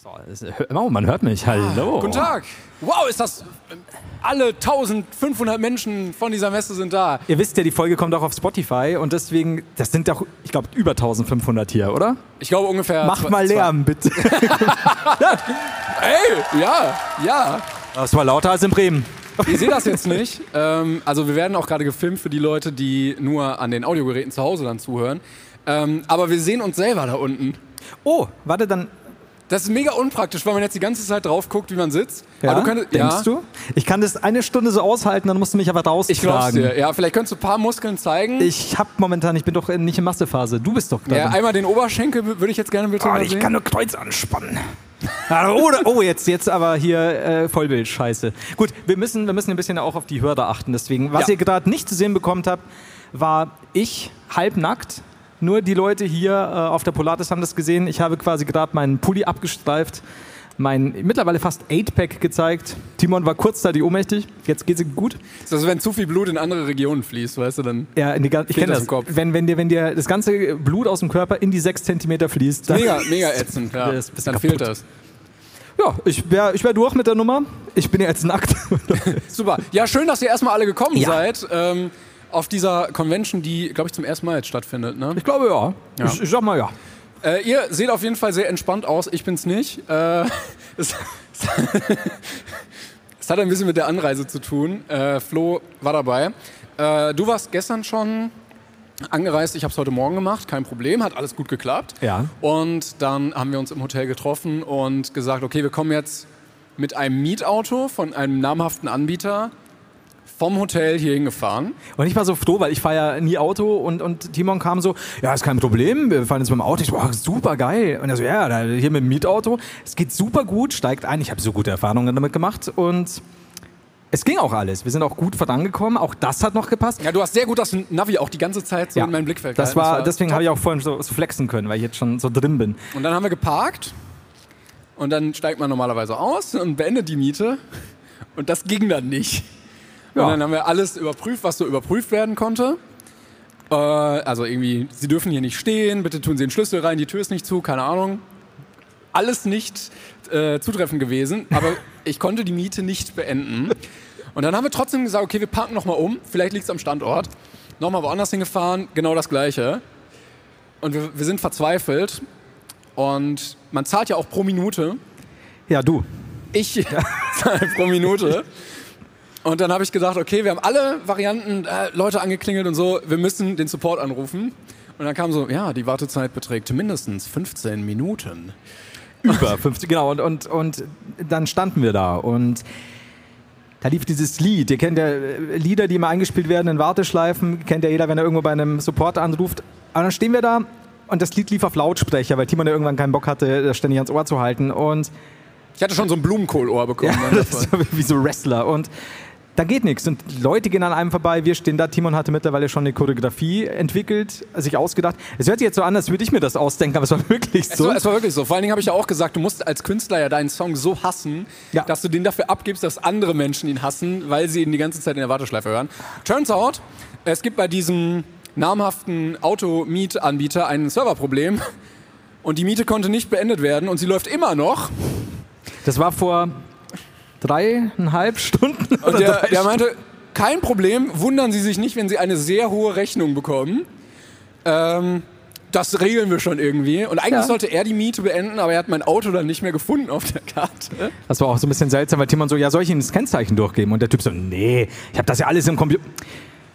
So, es- oh, man hört mich. Hallo. Guten Tag. Wow, ist das. Alle 1500 Menschen von dieser Messe sind da. Ihr wisst ja, die Folge kommt auch auf Spotify und deswegen, das sind doch, ich glaube, über 1500 hier, oder? Ich glaube ungefähr. Macht zwei- mal Lärm, bitte. Ey, ja, ja. Das war lauter als in Bremen. Ihr seht das jetzt nicht. Ähm, also, wir werden auch gerade gefilmt für die Leute, die nur an den Audiogeräten zu Hause dann zuhören. Ähm, aber wir sehen uns selber da unten. Oh, warte, dann. Das ist mega unpraktisch, weil man jetzt die ganze Zeit drauf guckt, wie man sitzt. Ja, Aber du könntest, denkst ja, du? Ich kann das eine Stunde so aushalten, dann musst du mich aber Ich glaub's raustragen. dir. Ja, vielleicht könntest du ein paar Muskeln zeigen. Ich hab momentan, ich bin doch nicht in Massephase. Du bist doch da. ja, einmal den Oberschenkel würde ich jetzt gerne bitte Oh, mal ich sehen. kann nur Kreuz anspannen. Ah, Oder, oh, jetzt, jetzt aber hier äh, Vollbild, scheiße. Gut, wir müssen, wir müssen ein bisschen auch auf die Hürde achten. Deswegen, was Ja. ihr gerade nicht zu sehen bekommt habt, war ich halbnackt. Nur die Leute hier äh, auf der Polaris haben das gesehen. Ich habe quasi gerade meinen Pulli abgestreift, mein mittlerweile fast 8-Pack gezeigt. Timon war kurzzeitig ohnmächtig, jetzt geht's ihm gut. Das ist, also wenn zu viel Blut in andere Regionen fließt, weißt du, dann. Ja, in die, ich kenne das Kopf. Wenn, wenn, dir, wenn dir das ganze Blut aus dem Körper in die 6 cm fließt, dann, Mega, mega ätzend, ja. Dann kaputt. fehlt das. ja, ich wäre ich wär durch mit der Nummer. Ich bin ja jetzt nackt. Super. Ja, schön, dass ihr erstmal alle gekommen Ja. seid. Ähm, auf dieser Convention, die, glaube ich, zum ersten Mal jetzt stattfindet. Ne? Ich glaube ja. Ja. Ich, ich sag mal ja. Äh, ihr seht auf jeden Fall sehr entspannt aus. Ich bin's nicht. Äh, es, es hat ein bisschen mit der Anreise zu tun. Äh, Flo war dabei. Äh, du warst gestern schon angereist. Ich habe es heute Morgen gemacht. Kein Problem. Hat alles gut geklappt. Ja. Und dann haben wir uns im Hotel getroffen und gesagt, okay, wir kommen jetzt mit einem Mietauto von einem namhaften Anbieter vom Hotel hier hingefahren. Und ich war so froh, weil ich fahre ja nie Auto und, und Timon kam so, ja, ist kein Problem, wir fahren jetzt mit dem Auto. Ich so, boah, super geil. Und er so, ja, hier mit dem Mietauto, es geht super gut, steigt ein. Ich habe so gute Erfahrungen damit gemacht und es ging auch alles. Wir sind auch gut vorangekommen, auch das hat noch gepasst. Ja, du hast sehr gut das Navi auch die ganze Zeit so in meinem Blickfeld das gehalten. war, deswegen habe ich auch vorhin so, so flexen können, weil ich jetzt schon so drin bin. Und dann haben wir geparkt und dann steigt man normalerweise aus und beendet die Miete. Und das ging dann nicht. Ja. Und dann haben wir alles überprüft, was so überprüft werden konnte. Äh, also irgendwie, Sie dürfen hier nicht stehen, bitte tun Sie den Schlüssel rein, die Tür ist nicht zu, keine Ahnung. Alles nicht äh, zutreffend gewesen, aber ich konnte die Miete nicht beenden. Und dann haben wir trotzdem gesagt, okay, wir parken nochmal um, vielleicht liegt es am Standort. Nochmal woanders hingefahren, genau das Gleiche. Und wir, wir sind verzweifelt. Und man zahlt ja auch pro Minute. Ja, du. Ich zahle pro Minute. Und dann habe ich gedacht, okay, wir haben alle Varianten, äh, Leute angeklingelt und so, wir müssen den Support anrufen. Und dann kam so, ja, die Wartezeit beträgt mindestens 15 Minuten. Über 50, genau. Und, und, und dann standen wir da und da lief dieses Lied. Ihr kennt ja äh, Lieder, die immer eingespielt werden in Warteschleifen. Kennt ja jeder, wenn er irgendwo bei einem Support anruft. Aber dann stehen wir da und das Lied lief auf Lautsprecher, weil Timon ja irgendwann keinen Bock hatte, das ständig ans Ohr zu halten. Und Ich hatte schon so ein Blumenkohlohr bekommen. ja, das wie so Wrestler. Und da geht nichts. Und Leute gehen an einem vorbei. Wir stehen da. Timon hatte mittlerweile schon eine Choreografie entwickelt, sich ausgedacht. Es hört sich jetzt so an, als würde ich mir das ausdenken, aber es war wirklich Es so. war, es war wirklich so. Vor allen Dingen habe ich ja auch gesagt, du musst als Künstler ja deinen Song so hassen, Ja. dass du den dafür abgibst, dass andere Menschen ihn hassen, weil sie ihn die ganze Zeit in der Warteschleife hören. Turns out, es gibt bei diesem namhaften Automietanbieter ein Serverproblem und die Miete konnte nicht beendet werden und sie läuft immer noch. Das war vor dreieinhalb Stunden. Und der, der meinte, kein Problem, wundern Sie sich nicht, wenn Sie eine sehr hohe Rechnung bekommen. Ähm, das regeln wir schon irgendwie. Und eigentlich Ja. sollte er die Miete beenden, aber er hat mein Auto dann nicht mehr gefunden auf der Karte. Das war auch so ein bisschen seltsam, weil Timon so, ja, soll ich Ihnen das Kennzeichen durchgeben? Und der Typ so, nee, ich habe das ja alles im Computer.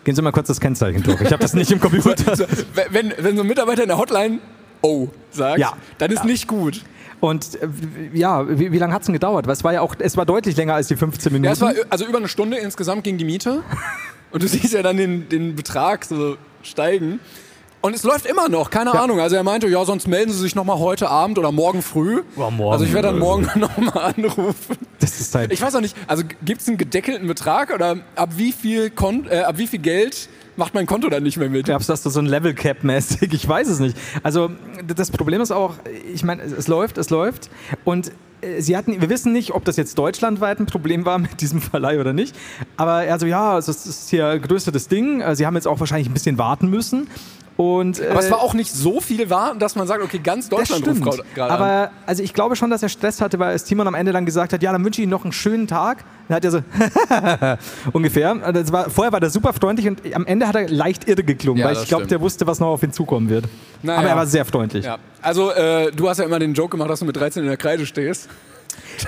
Gehen Sie mal kurz das Kennzeichen durch. Ich habe das nicht im Computer. Wenn, wenn so ein Mitarbeiter in der Hotline Oh sagt, Ja. dann ist Ja. nicht gut. Und äh, ja, wie, wie lange hat es denn gedauert? Weil es war ja auch, es war deutlich länger als die 15 Minuten. Ja, es war also über eine Stunde insgesamt ging die Miete. Und du siehst ja dann den, den Betrag so steigen. Und es läuft immer noch, keine Ahnung. Also er meinte, ja, sonst melden Sie sich nochmal heute Abend oder morgen früh. Oh, morgen. Also ich werde dann morgen nochmal anrufen. Das ist halt. Ich weiß auch nicht, also gibt es einen gedeckelten Betrag oder ab wie viel, Kon äh, ab wie viel Geld macht mein Konto dann nicht mehr mit? Gab es das so ein Level Cap mäßig? Ich weiß es nicht. Also das Problem ist auch, ich meine, es läuft, es läuft und äh, Sie hatten, wir wissen nicht, ob das jetzt deutschlandweit ein Problem war mit diesem Verleih oder nicht. Aber er so, ja, das ist hier größte das Ding. Äh, Sie haben jetzt auch wahrscheinlich ein bisschen warten müssen. Und, Aber es äh, war auch nicht so viel warten, dass man sagt, okay, ganz Deutschland ruft grad- gerade an. Aber also ich glaube schon, dass er Stress hatte, weil es Timon am Ende dann gesagt hat, ja, dann wünsche ich Ihnen noch einen schönen Tag. Dann hat er so ungefähr. Also Das war, vorher war er super freundlich und am Ende hat er leicht irre geklungen, Ja, weil ich glaube, der wusste, was noch auf ihn zukommen wird. Naja. Aber er war sehr freundlich. Ja. Also äh, du hast ja immer den Joke gemacht, dass du mit 13 in der Kreide stehst.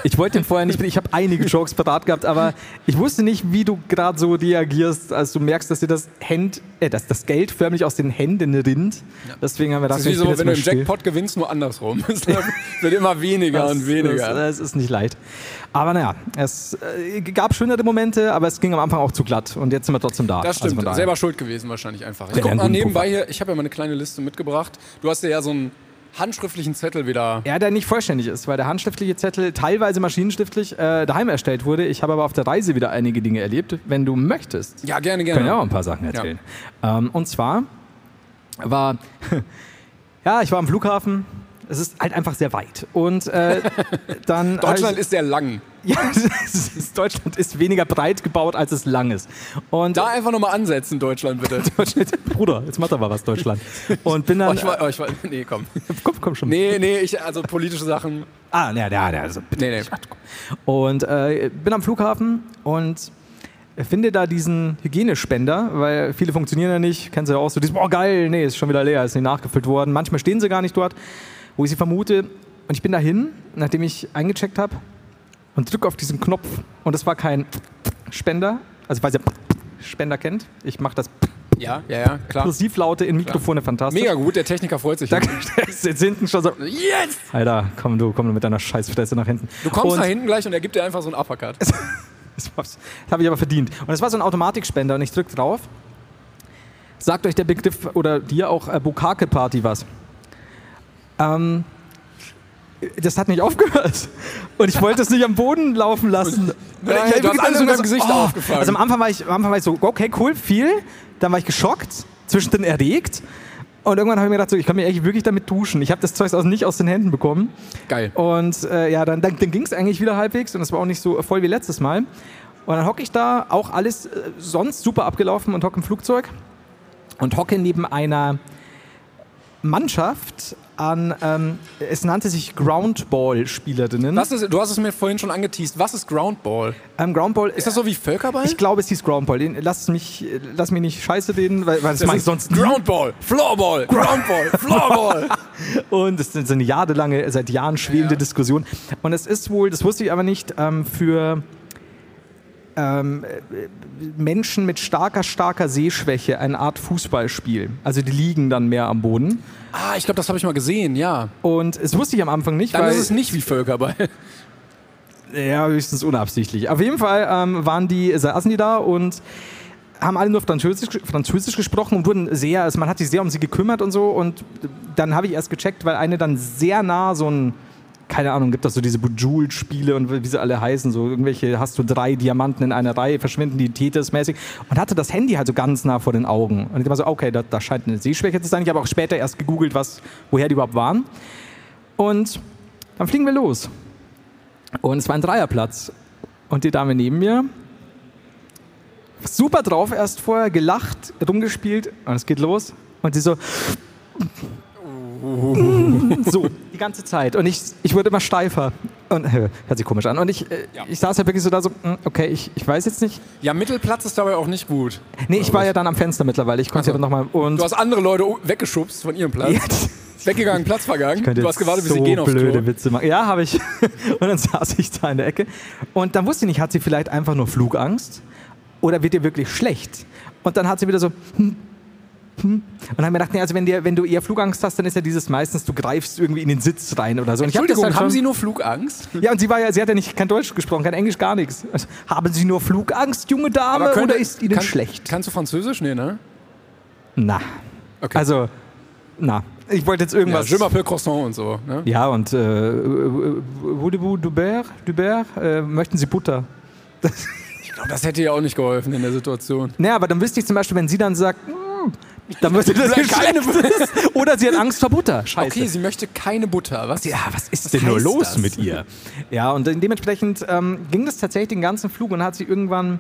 Ich wollte den vorher nicht, ich habe einige Jokes parat gehabt, aber ich wusste nicht, wie du gerade so reagierst, als du merkst, dass dir das, Händ, äh, dass das Geld förmlich aus den Händen rinnt. Deswegen haben wir das, Das ist wie so, wenn du im. Jackpot gewinnst, nur andersrum. Es wird immer weniger Das- und weniger. Das ist nicht leicht. Aber naja, es äh, gab schönere Momente, aber es ging am Anfang auch zu glatt. Und jetzt sind wir trotzdem da. Das Also stimmt, daher. selber schuld gewesen wahrscheinlich einfach. Ich Ja, guck mal nebenbei hier, ich habe ja mal eine kleine Liste mitgebracht. Du hast dir ja so einen handschriftlichen Zettel wieder. Ja, der nicht vollständig ist, weil der handschriftliche Zettel teilweise maschinenschriftlich äh, daheim erstellt wurde. Ich habe aber auf der Reise wieder einige Dinge erlebt. Wenn du möchtest, Ja, gerne, können wir auch gerne. ein paar Sachen erzählen. Ähm, und zwar war, ja, ich war am Flughafen. Es ist halt einfach sehr weit. Und äh, dann. Deutschland ist sehr lang. Ja, ist, Deutschland ist weniger breit gebaut, als es lang ist. Und Da einfach nochmal ansetzen, Deutschland, bitte. Deutschland, Bruder, jetzt macht aber was Deutschland. Und bin Oh, dann. ich war, oh, ich war, nee, komm. komm, komm schon. Nee, nee, ich, also politische Sachen. Ah, ja, ja, ja. Also, bitte. Nee, nee. Und äh, bin am Flughafen und finde da diesen Hygienespender, weil viele funktionieren ja nicht. Kennst du ja auch so, dieses, boah, geil, nee, ist schon wieder leer, ist nicht nachgefüllt worden. Manchmal stehen sie gar nicht dort, wo ich sie vermute. Und ich bin dahin, nachdem ich eingecheckt habe, und drücke auf diesen Knopf. Und es war kein Spender, also falls ihr Spender kennt, ich mache das Ja, ja, ja, klar. Kursivlaute in Mikrofone fantastisch. Mega gut, der Techniker freut sich. Da jetzt hinten schon so, Yes! Alter, komm du, komm du mit deiner Scheißfresse nach hinten. Du kommst Und- nach hinten gleich und er gibt dir einfach so einen Uppercut. Das habe ich aber verdient. Und es war so ein Automatikspender und ich drücke drauf. Sagt euch der Begriff oder dir auch äh, Bukake-Party was? Ähm, das hat nicht aufgehört. Und ich wollte es nicht am Boden laufen lassen. Nein, Ich- du hast alles in deinem so, Gesicht aufgefangen. Also am Anfang, war ich, am Anfang war ich so, okay, cool, viel. Dann war ich geschockt, zwischendrin erregt. Und irgendwann habe ich mir gedacht, so, ich kann mir eigentlich wirklich damit duschen. Ich habe das Zeug aus, nicht aus den Händen bekommen. Geil. Und äh, ja, dann, dann, dann ging es eigentlich wieder halbwegs und es war auch nicht so voll wie letztes Mal. Und dann hocke ich da, auch alles äh, sonst super abgelaufen und hocke im Flugzeug und hocke neben einer Mannschaft an, ähm, es nannte sich Groundball-Spielerinnen. Was ist, du hast es mir vorhin schon angeteased. Was ist Groundball? Ähm, Groundball Ist das so wie Völkerball? Ich glaube, es hieß Groundball. Den- Lass mich, lass mich nicht scheiße reden, weil, weil das, mache ich sonst nie. Groundball, Floorball, Groundball, Floorball. Und es ist eine jahrelange, seit Jahren schwelende Ja. Diskussion. Und es ist wohl, das wusste ich aber nicht, ähm, für ähm, äh, Menschen mit starker, starker Sehschwäche eine Art Fußballspiel. Also die liegen dann mehr am Boden. ah, ich glaube, das habe ich mal gesehen, ja. Und es wusste ich am Anfang nicht, Dann weil ist es nicht wie Völkerball. ja, höchstens unabsichtlich. Auf jeden Fall ähm, waren die, saßen die da und haben alle nur Französisch, Französisch gesprochen und wurden sehr, also man hat sich sehr um sie gekümmert und so. Und dann habe ich erst gecheckt, weil eine dann sehr nah so ein, keine Ahnung, gibt das so diese Bejeweled-Spiele und wie sie alle heißen, so irgendwelche, hast du drei Diamanten in einer Reihe, verschwinden die Tetris-mäßig und hatte das Handy halt so ganz nah vor den Augen. Und ich war so, okay, da, da scheint eine Sehschwäche zu sein. Ich habe auch später erst gegoogelt, was, woher die überhaupt waren. Und dann fliegen wir los. Und es war ein Dreierplatz. Und die Dame neben mir, super drauf erst vorher, gelacht, rumgespielt und es geht los. Und sie so. so, die ganze Zeit. Und ich, ich wurde immer steifer. Und hört sich komisch an. Und ich, äh, ich saß ja wirklich so da so, hm, okay, ich, ich weiß jetzt nicht. Ja, Mittelplatz ist dabei auch nicht gut. Nee, ich war ja dann am Fenster mittlerweile. Ich konnte ja dann nochmal. Du hast andere Leute weggeschubst von ihrem Platz. Ja, Weggegangen, Platz vergangen. Du hast gewartet, bis so sie gehen aufs blöde Klo. Witze machen. Ja, habe ich. Und dann saß ich da in der Ecke. Und dann wusste ich nicht, hat sie vielleicht einfach nur Flugangst oder wird ihr wirklich schlecht? Und dann hat sie wieder so. Hm, hm. Und dann habe ich mir gedacht, nee, also wenn, dir, wenn du eher Flugangst hast, dann ist ja dieses meistens, du greifst irgendwie in den Sitz rein oder so. Und ich hab das Entschuldigung, halt haben schon- Sie nur Flugangst? Ja, und sie war ja, sie hat ja nicht kein Deutsch gesprochen, kein Englisch, gar nichts. Also, haben Sie nur Flugangst, junge Dame, könnte- oder ist Ihnen kann- schlecht? Kannst du Französisch? Nee, ne? Na. Okay. Also, na, ich wollte jetzt Ja, irgendwas. Je m'appelle Croissant und so. Ne? Ja, und äh, voulez-vous du beurre? Du beurre? Äh, möchten Sie Butter? Ich glaube, das hätte ja auch nicht geholfen in der Situation. Naja, aber dann wüsste ich zum Beispiel, wenn sie dann sagt, "Mm", dann würde das keine keine Oder sie hat Angst vor Butter. Scheiße. Okay, sie möchte keine Butter. Was? Ja, was ist Was denn nur los das? mit ihr? Ja, und dementsprechend ähm, ging das tatsächlich den ganzen Flug und hat sie irgendwann,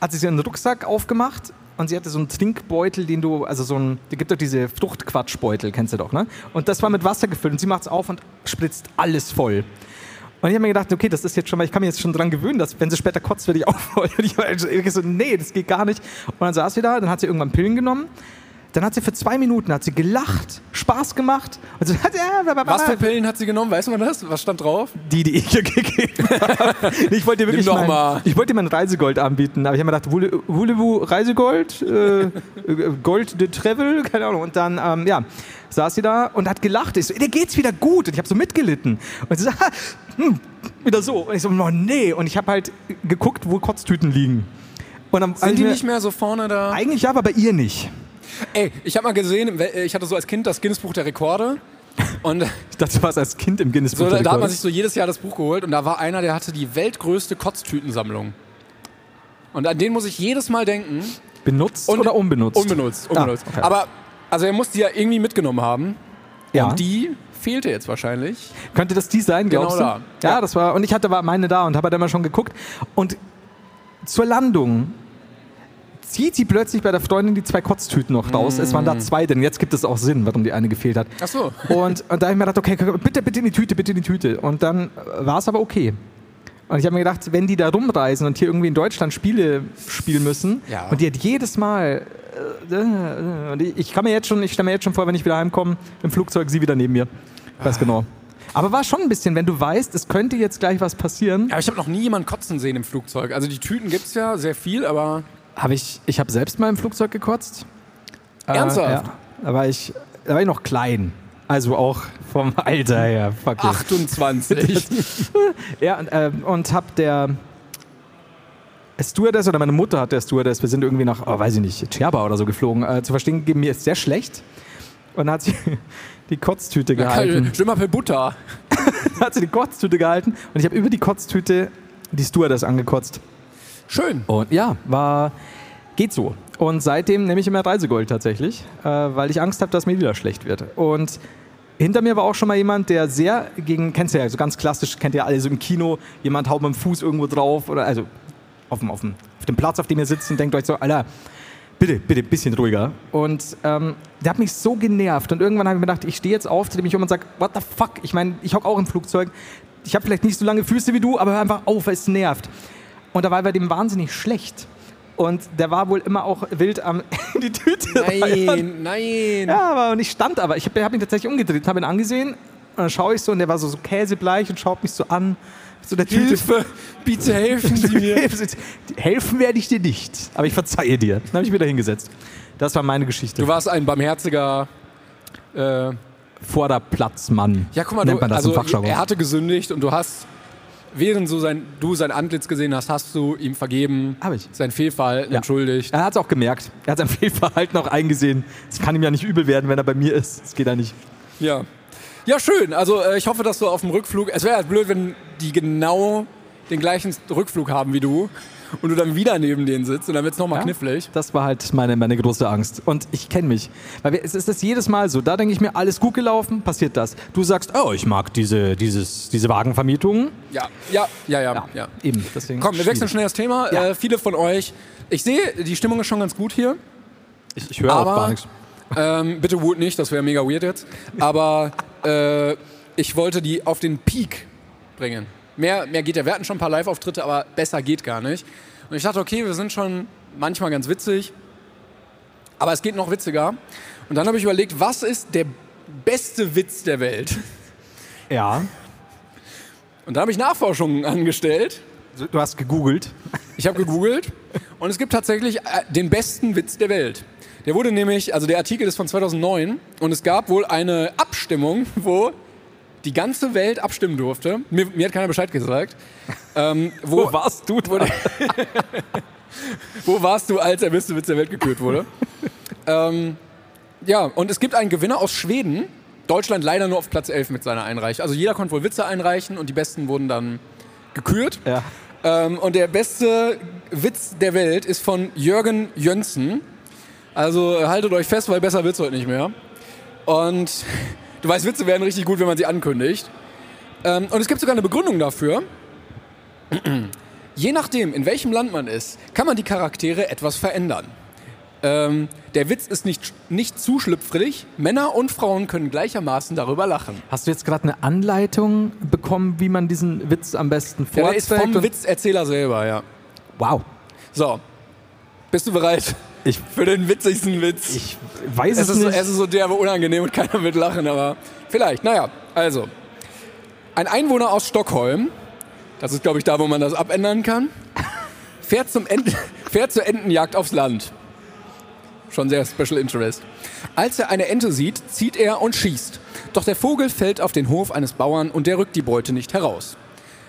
hat sie ihren Rucksack aufgemacht und sie hatte so einen Trinkbeutel, den du, also so ein, da gibt doch diese Fruchtquatschbeutel, kennst du doch, ne? Und das war mit Wasser gefüllt und sie macht es auf und spritzt alles voll. Und ich habe mir gedacht, okay, das ist jetzt schon mal, ich kann mich jetzt schon dran gewöhnen, dass wenn sie später kotzt, werde ich aufholen. Und ich war so, nee, das geht gar nicht. Und dann saß sie da, dann hat sie irgendwann Pillen genommen. Dann hat sie für zwei Minuten hat sie gelacht, Spaß gemacht. Und sie hat, ja, Was für Pillen hat sie genommen? Weiß man das? Was stand drauf? die, die ich ihr gegeben habe. Ich wollte dir wirklich mein, mal. ich wollte dir mein Reisegold anbieten, aber ich habe mir gedacht, Voule- Voulez-vous Reisegold, äh, äh, Gold de Travel, keine Ahnung. Und dann, ähm, ja, saß sie da und hat gelacht. Ich so, dir geht's wieder gut. Und ich habe so mitgelitten. Und sie so, "Ha, hm, wieder so. Und ich so, oh nee. Und ich habe halt geguckt, wo Kotztüten liegen. Und dann, Sind die nicht mehr so vorne da? Eigentlich ja, aber bei ihr nicht. Ey, ich habe mal gesehen, ich hatte so als Kind das Guinness-Buch der Rekorde. Und Ich dachte, du warst als Kind im Guinness so, da, der da hat man Rekorde. sich so jedes Jahr das Buch geholt und da war einer, der hatte die weltgrößte Kotztütensammlung. Und an den muss ich jedes Mal denken. Benutzt Und- oder unbenutzt? Unbenutzt, unbenutzt. Ah, okay. Aber, also er muss die ja irgendwie mitgenommen haben. ja. Und die fehlte jetzt wahrscheinlich. Könnte das die sein, Genau glaubst da. du? Ja, Ja. das war. Und ich hatte meine da und habe halt immer schon geguckt. Und zur Landung zieht sie plötzlich bei der Freundin die zwei Kotztüten noch raus. Es waren Mm. da zwei, denn jetzt gibt es auch Sinn, warum die eine gefehlt hat. Ach so. Und, und da habe ich mir gedacht, okay, bitte, bitte in die Tüte, bitte in die Tüte. Und dann war es aber okay. Und ich habe mir gedacht, wenn die da rumreisen und hier irgendwie in Deutschland Spiele spielen müssen, Ja. und die hat jedes Mal, äh, äh, und ich kann mir jetzt schon, ich stelle mir jetzt schon vor, wenn ich wieder heimkomme, im Flugzeug sie wieder neben mir. Ich weiß genau. Aber war schon ein bisschen, wenn du weißt, es könnte jetzt gleich was passieren. Aber ich habe noch nie jemanden kotzen sehen im Flugzeug. Also die Tüten gibt's ja sehr viel, aber Habe ich, ich habe selbst mal im Flugzeug gekotzt. Ernsthaft? Äh, ja. Da war ich, da war ich noch klein. Also auch vom Alter her. Fuck it. 28. Ja, und, ähm, und hab der Stewardess oder meine Mutter hat der Stewardess, wir sind irgendwie nach, oh, weiß ich nicht, Cherba oder so geflogen, äh, zu verstehen gegeben, mir ist sehr schlecht. Und dann hat sie die Kotztüte gehalten. Schlimmer für Butter. Dann hat sie die Kotztüte gehalten und ich habe über die Kotztüte die Stewardess angekotzt. Schön. Und ja, war, geht so. Und seitdem nehme ich immer Reisegold tatsächlich, äh, weil ich Angst habe, dass mir wieder schlecht wird. Und hinter mir war auch schon mal jemand, der sehr gegen, kennst du ja, so ganz klassisch, kennt ihr alle so im Kino, jemand haut mit dem Fuß irgendwo drauf oder also auf dem, auf dem, auf dem Platz, auf dem ihr sitzt und denkt euch so, Alter, bitte, bitte, bisschen ruhiger. Und ähm, der hat mich so genervt und irgendwann habe ich mir gedacht, ich stehe jetzt auf, drehe mich um und sage, what the fuck? Ich meine, ich hocke auch im Flugzeug, ich habe vielleicht nicht so lange Füße wie du, aber hör einfach auf, es nervt. Und da war bei dem wahnsinnig schlecht. Und der war wohl immer auch wild am in die Tüte. rein. Nein, nein. Ja, aber und ich stand aber. Ich habe hab ihn tatsächlich umgedreht, habe ihn angesehen. Und dann schaue ich so und der war so, so käsebleich und schaut mich so an. So der Tüte. Hilfe, bitte helfen Sie mir. Helfen werde ich dir nicht. Aber ich verzeihe dir. Dann habe ich wieder hingesetzt. Das war meine Geschichte. Du warst ein barmherziger. Äh, Vorderplatzmann. ja, guck mal, du, also, er hatte gesündigt und du hast, während so sein, du sein Antlitz gesehen hast, hast du ihm vergeben, Hab ich. sein Fehlverhalten Ja. entschuldigt. Er hat es auch gemerkt. Er hat sein Fehlverhalten auch eingesehen. Es kann ihm ja nicht übel werden, wenn er bei mir ist. Das geht ja nicht. Ja. Ja, schön. Also äh, ich hoffe, dass du auf dem Rückflug. Es wäre halt blöd, wenn die genau den gleichen Rückflug haben wie du und du dann wieder neben denen sitzt und dann wird es nochmal Ja. knifflig. Das war halt meine, meine große Angst. Und ich kenne mich. Weil wir, es ist das jedes Mal so. Da denke ich mir, alles gut gelaufen, passiert das. Du sagst, oh, ich mag diese, dieses, diese Wagenvermietung. Ja, ja, ja, ja. ja. Eben. Deswegen Komm, wir wechseln schnell das Thema. Ja. Äh, viele von euch, ich sehe, die Stimmung ist schon ganz gut hier. Ich, ich höre auch gar nichts. Ähm, bitte wut nicht, das wäre mega weird jetzt. Aber äh, ich wollte die auf den Peak bringen. Mehr, mehr geht ja. Wir hatten schon ein paar Live-Auftritte, aber besser geht gar nicht. Und ich dachte, okay, wir sind schon manchmal ganz witzig, aber es geht noch witziger. Und dann habe ich überlegt, was ist der beste Witz der Welt? Ja. Und da habe ich Nachforschungen angestellt. Du hast gegoogelt. Ich habe gegoogelt und es gibt tatsächlich äh, den besten Witz der Welt. Der wurde nämlich, also der Artikel ist von 2009 und es gab wohl eine Abstimmung, wo die ganze Welt abstimmen durfte. Mir, mir hat keiner Bescheid gesagt. Ähm, wo, warst du? wo, wo warst du, als der beste Witz der Welt gekürt wurde? ähm, ja, und es gibt einen Gewinner aus Schweden. Deutschland leider nur auf Platz 11 mit seiner Einreichung. Also jeder konnte wohl Witze einreichen und die besten wurden dann gekürt. Ja. Ähm, und der beste Witz der Welt ist von Jürgen Jönsson. Also haltet euch fest, weil besser wird's heute nicht mehr. Und du weißt, Witze werden richtig gut, wenn man sie ankündigt. Ähm, und es gibt sogar eine Begründung dafür. Je nachdem, in welchem Land man ist, kann man die Charaktere etwas verändern. Ähm, der Witz ist nicht, nicht zu schlüpfrig. Männer und Frauen können gleichermaßen darüber lachen. Hast du jetzt gerade eine Anleitung bekommen, wie man diesen Witz am besten Ja, der ist vom Witzerzähler selber, ja. Wow. So, bist du bereit Ich, für den witzigsten Witz? ich weiß es, es, ist, so- nicht. es ist so derbe unangenehm und keiner wird lachen, aber vielleicht. Naja, also. Ein Einwohner aus Stockholm, das ist glaube ich da, wo man das abändern kann, fährt, zum Ent fährt zur Entenjagd aufs Land. Schon sehr Special Interest. Als er eine Ente sieht, zieht er und schießt. Doch der Vogel fällt auf den Hof eines Bauern und der rückt die Beute nicht heraus.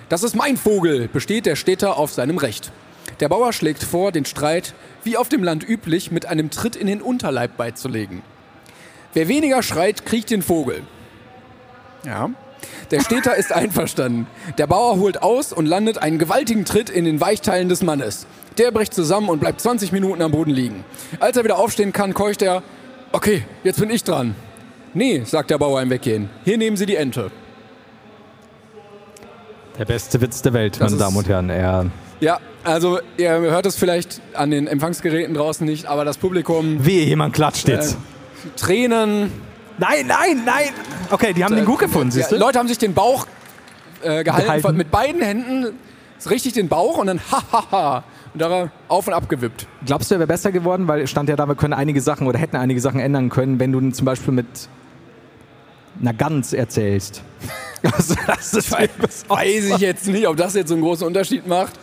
Das ist mein Vogel, besteht der Städter auf seinem Recht. Der Bauer schlägt vor, den Streit, wie auf dem Land üblich, mit einem Tritt in den Unterleib beizulegen. Wer weniger schreit, kriegt den Vogel. Ja. Der Städter ist einverstanden. Der Bauer holt aus und landet einen gewaltigen Tritt in den Weichteilen des Mannes. Der bricht zusammen und bleibt 20 Minuten am Boden liegen. Als er wieder aufstehen kann, keucht er, okay, jetzt bin ich dran. Nee, sagt der Bauer im Weggehen. Hier nehmen Sie die Ente. Der beste Witz der Welt, meine ist- Damen und Herren. Er, Ja, also ihr hört es vielleicht an den Empfangsgeräten draußen nicht, aber das Publikum, wehe, jemand klatscht jetzt. Tränen. nein, nein, nein. Okay, die haben den gut gefunden, siehst Äh, Ja, du? Leute haben sich den Bauch äh, gehalten, Gehalten. Von, mit beiden Händen so richtig den Bauch und dann hahaha und da auf und ab gewippt. Glaubst du, er wäre besser geworden? Weil stand ja da, wir können einige Sachen oder hätten einige Sachen ändern können, wenn du zum Beispiel mit einer Gans erzählst. Das ist was Weiß ich jetzt nicht, ob das jetzt so einen großen Unterschied macht.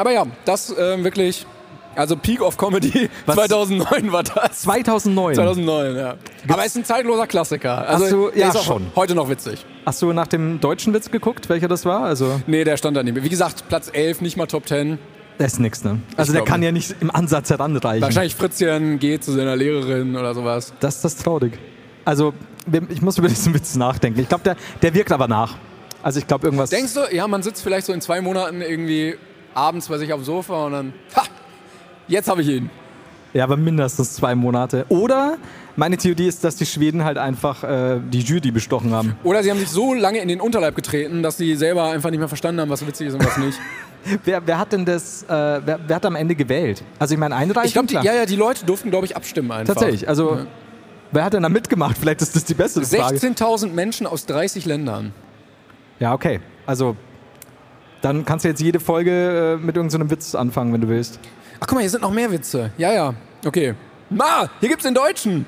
Aber ja, das ähm, wirklich, also Peak of Comedy Was- 2009 war das. 2009. 2009. 2009, ja. Aber es ist ein zeitloser Klassiker. Also Hast du- der ja, ist auch schon. heute noch witzig. Hast du nach dem deutschen Witz geguckt, welcher das war? Also, Nee, der stand da nicht mehr. Wie gesagt, Platz 11, nicht mal Top 10. das ist nix, ne? Also, der glaub kann nicht. ja nicht im Ansatz heranreichen. Wahrscheinlich Fritzchen geht zu seiner Lehrerin oder sowas. Das ist das traurig. Also, ich muss über diesen Witz nachdenken. Ich glaube, der, der wirkt aber nach. Also, ich glaube, irgendwas. Denkst du, ja, man sitzt vielleicht so in zwei Monaten irgendwie abends bei sich auf dem Sofa und dann, ha, jetzt habe ich ihn. Ja, aber mindestens zwei Monate. Oder meine Theorie ist, dass die Schweden halt einfach äh, die Jury bestochen haben. Oder sie haben sich so lange in den Unterleib getreten, dass sie selber einfach nicht mehr verstanden haben, was witzig ist und was nicht. Wer, wer hat denn das, äh, wer, wer hat am Ende gewählt? Also, ich meine, einreichen, Ich glaube, klar. ja, ja, die Leute durften, glaube ich, abstimmen einfach. Tatsächlich. Also, wer hat denn da mitgemacht? Vielleicht ist das die beste Frage. 16.000 Menschen aus 30 Ländern. Ja, okay. Also, dann kannst du jetzt jede Folge äh, mit irgendeinem Witz anfangen, wenn du willst. Ach, guck mal, hier sind noch mehr Witze. Ja, ja, okay. Ma, hier gibt's den Deutschen.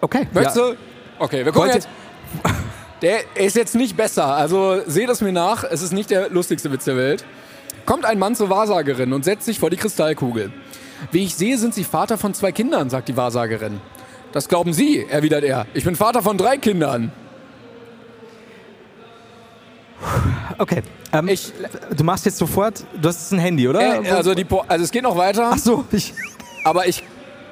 Okay. Möchtest Ja. du? Okay, wir gucken Wollt jetzt. Der ist jetzt nicht besser, also seht es mir nach, es ist nicht der lustigste Witz der Welt. Kommt ein Mann zur Wahrsagerin und setzt sich vor die Kristallkugel. Wie ich sehe, sind Sie Vater von zwei Kindern, sagt die Wahrsagerin. Das glauben Sie, erwidert er. Ich bin Vater von drei Kindern. Okay. Ähm, Ich- du machst jetzt sofort, du hast ein Handy, oder? Äh, also, die po also es geht noch weiter, Ach so, ich, aber ich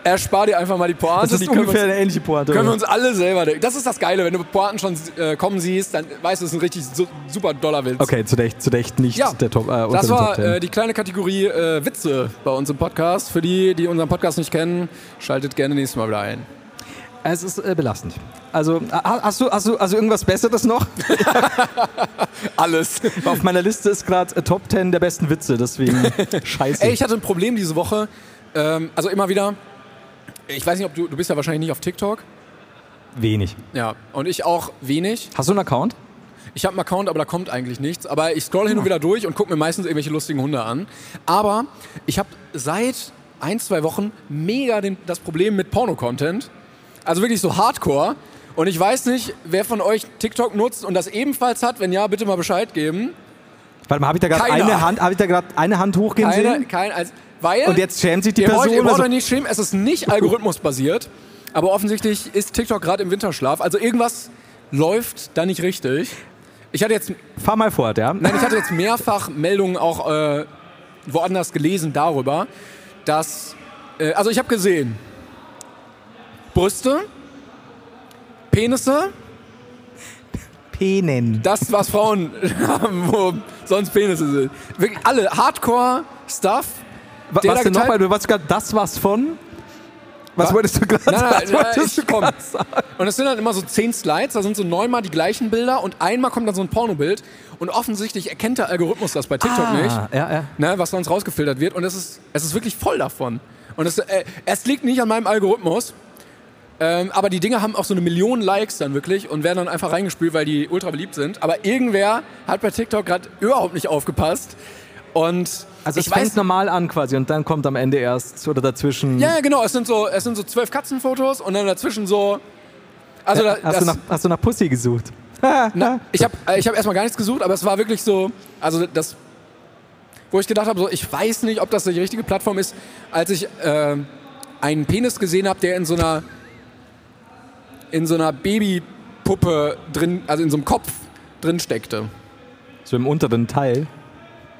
erspare dir einfach mal die Pointe. das ist die ungefähr uns, eine ähnliche Pointe. können wir uns alle selber denken. Das ist das Geile, wenn du Pointen schon äh, kommen siehst, dann weißt du, es ist ein richtig su super doller Witz. okay, zu Recht, zu Recht nicht Ja, der Top, äh, Das war Top 10. äh, die kleine Kategorie äh, Witze bei uns im Podcast. Für die, die unseren Podcast nicht kennen, schaltet gerne nächstes Mal wieder ein. Es ist äh, belastend. Also, äh, hast du, hast du also irgendwas Besseres noch? Alles. Auf meiner Liste ist gerade äh, Top 10 der besten Witze, deswegen scheiße. Ey, ich hatte ein Problem diese Woche. Ähm, also immer wieder. Ich weiß nicht, ob du, du bist ja wahrscheinlich nicht auf TikTok. Wenig. Ja. Und ich auch wenig. Hast du einen Account? Ich habe einen Account, aber da kommt eigentlich nichts. Aber ich scroll hin und wieder durch und gucke mir meistens irgendwelche lustigen Hunde an. Aber ich habe seit ein, zwei Wochen mega den, das Problem mit Porno-Content. Also wirklich so Hardcore. Und ich weiß nicht, wer von euch TikTok nutzt und das ebenfalls hat. Wenn ja, bitte mal Bescheid geben. Warte mal, habe ich da gerade eine Hand, habe ich da gerade eine Hand hochgehen Keine, sehen? kein, als, weil Und jetzt schämt sich die ihr Person. Wollt, ihr braucht also- nicht schämen, es ist nicht algorithmusbasiert. Aber offensichtlich ist TikTok gerade im Winterschlaf. Also irgendwas läuft da nicht richtig. Ich hatte jetzt Fahr mal fort, ja? Nein, ich hatte jetzt mehrfach Meldungen auch äh, woanders gelesen darüber, dass. Äh, also ich habe gesehen, Brüste, Penisse, Penen. das, was Frauen haben, wo sonst Penisse sind. Wirklich alle Hardcore-Stuff. Was denn nochmal? Du warst gerade das was von? Was Wa- wolltest du gerade was ich komm. sagen? Und es sind dann immer so zehn Slides, da sind so neunmal die gleichen Bilder und einmal kommt dann so ein Pornobild. Und offensichtlich erkennt der Algorithmus das bei TikTok nicht, Ah, ja, ja. ne, was sonst rausgefiltert wird. Und es ist, es ist wirklich voll davon. Und es, äh, es liegt nicht an meinem Algorithmus. Ähm, aber die Dinge haben auch so eine Million Likes dann wirklich und werden dann einfach reingespült, weil die ultra beliebt sind. Aber irgendwer hat bei TikTok gerade überhaupt nicht aufgepasst. Und Also es ich fängt weiß, normal an quasi und dann kommt am Ende erst oder dazwischen. ja, ja, genau. Es sind so, es sind so zwölf Katzenfotos und dann dazwischen so. Also da, hast, das, du nach, hast du nach Pussy gesucht? Na, ich habe ich hab erstmal gar nichts gesucht, aber es war wirklich so, also das, wo ich gedacht habe, so, ich weiß nicht, ob das die richtige Plattform ist, als ich äh, einen Penis gesehen habe, der in so einer in so einer Babypuppe drin, also in so einem Kopf drin steckte. So im unteren Teil.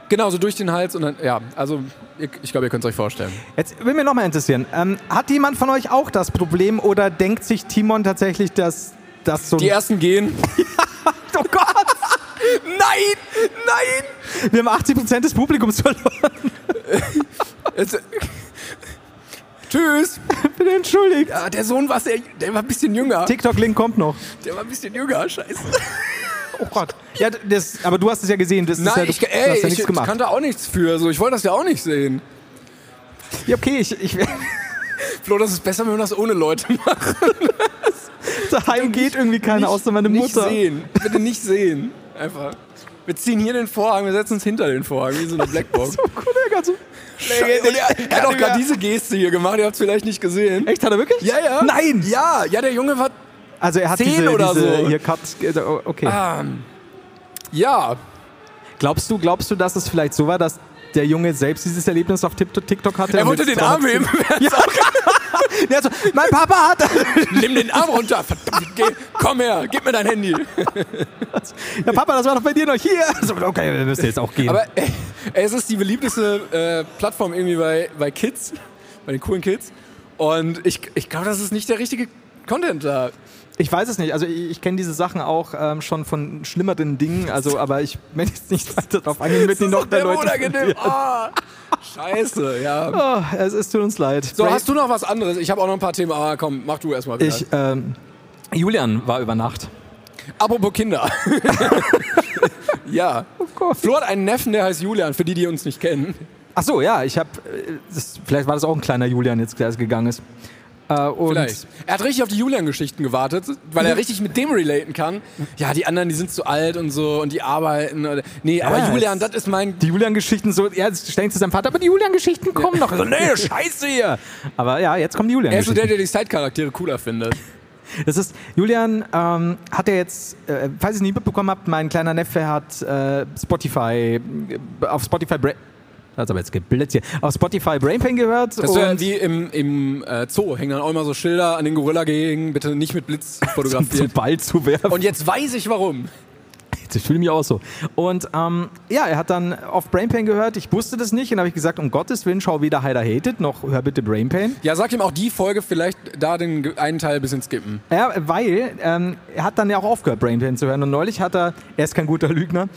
Genau, so durch den Hals und dann, ja, also ich, ich glaube, ihr könnt es euch vorstellen. Jetzt will mir noch mal interessieren. Ähm, hat jemand von euch auch das Problem oder denkt sich Timon tatsächlich, dass das so. Die ersten gehen. oh Gott! nein! Nein! Wir haben 80% des Publikums verloren. Tschüss! Bitte entschuldigt. Ja, der Sohn war sehr, der war ein bisschen jünger. TikTok-Link kommt noch. Der war ein bisschen jünger, scheiße. Oh Gott. Ja, das, aber du hast es ja gesehen. Das ist ja, Nein, du, ich, du ey, hast ja ich, nichts ich gemacht. kann da auch nichts für. So, ich wollte das ja auch nicht sehen. Ja, okay, ich, ich, Flo, das ist besser, wenn wir das ohne Leute machen. daheim geht irgendwie keiner, außer meine Nicht Mutter. sehen. Bitte nicht sehen. Einfach. Wir ziehen hier den Vorhang, wir setzen uns hinter den Vorhang, wie so eine Blackbox. Oh Gott, der ganze-. Und er, er hat auch gerade diese Geste hier gemacht, ihr habt es vielleicht nicht gesehen. Echt, hat er wirklich? Ja, ja. Nein! Ja, ja, der Junge war. Also er hat Zehn diese, oder diese so. hier Cut. Okay. Ähm, ja. Glaubst du, glaubst du, dass es vielleicht so war, dass der Junge selbst dieses Erlebnis auf TikTok hatte? Er wollte den Arm 300 heben. Ja. Der hat so, mein Papa hat. Nimm den Arm runter. Verdammt, geh, komm her, gib mir dein Handy. Ja, Papa, das war doch bei dir noch hier. So, okay, wir müssen jetzt auch gehen. Aber äh, es ist die beliebteste äh, Plattform irgendwie bei, bei Kids, bei den coolen Kids. Und ich, ich glaube, das ist nicht der richtige Content da. ich weiß es nicht. Also ich, ich kenne diese Sachen auch ähm, schon von schlimmeren Dingen. Also, aber ich möchte jetzt nicht weiter darauf eingehen, mit den noch der Leute. unangenehm. verlieren. Ah, scheiße, ja. Oh, es, es tut uns leid. So, hast du noch was anderes? Ich habe auch noch ein paar Themen. Ah, komm, mach du erstmal wieder. Ich, ähm, Julian war über Nacht. Apropos Kinder. ja. Oh Gott. Flo hat einen Neffen, der heißt Julian, für die, die uns nicht kennen. Ach so, ja, ich habe, vielleicht war das auch ein kleiner Julian jetzt, der gegangen ist. Äh, Vielleicht. Er hat richtig auf die Julian-Geschichten gewartet, weil er richtig mit dem relaten kann. Ja, die anderen, die sind zu alt und so und die arbeiten. Oder, nee, aber Ja, Julian, es- das ist mein Die Julian-Geschichten so, er stellen zu seinem Vater, aber die Julian-Geschichten kommen noch. So, nee, scheiße hier. Aber ja, jetzt kommen die Er ist so der, der die Side-Charaktere cooler findet. Das ist, Julian ähm, hat ja jetzt, äh, falls ihr es nie mitbekommen habt, mein kleiner Neffe hat äh, Spotify, äh, auf Spotify, das ist aber jetzt geblitzt hier, auf Spotify Brainpain gehört. Das und wie im, im äh, Zoo, hängen dann auch immer so Schilder an den Gorilla gegen, bitte nicht mit Blitz zum fotografieren. Ball zu werfen. Und jetzt weiß ich warum. Ich fühle mich auch so. Und ähm, ja, er hat dann auf Brainpain gehört. Ich wusste das nicht. Und habe ich gesagt, um Gottes Willen, schau weder Heider Hated, noch hör bitte Brainpain. Ja, sag ihm auch die Folge vielleicht da den einen Teil ein bisschen skippen. Ja, weil ähm, er hat dann ja auch aufgehört, Brainpain zu hören. Und neulich hat er, er ist kein guter Lügner,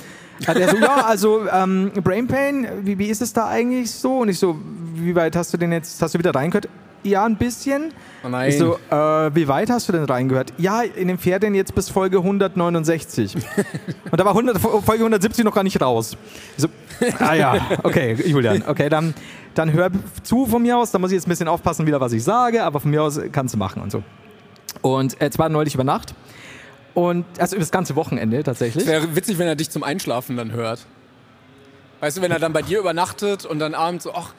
hat er so, ja, also ähm, Brainpain, wie, wie ist es da eigentlich so? Und ich so, wie weit hast du denn jetzt, hast du wieder reingehört? Ja, ein bisschen. Oh nein. Ich so, äh, wie weit hast du denn reingehört? Ja, in den Ferien jetzt bis Folge 169. Und da war 100, Folge 170 noch gar nicht raus. Ich so, ah ja, okay, Julian, okay, dann, dann hör zu von mir aus. Da muss ich jetzt ein bisschen aufpassen, wieder was ich sage, aber von mir aus kannst du machen und so. Und äh, es war neulich über Nacht. Und also über das ganze Wochenende tatsächlich. Wäre witzig, wenn er dich zum Einschlafen dann hört. Weißt du, wenn er dann bei dir übernachtet und dann abends so, ach,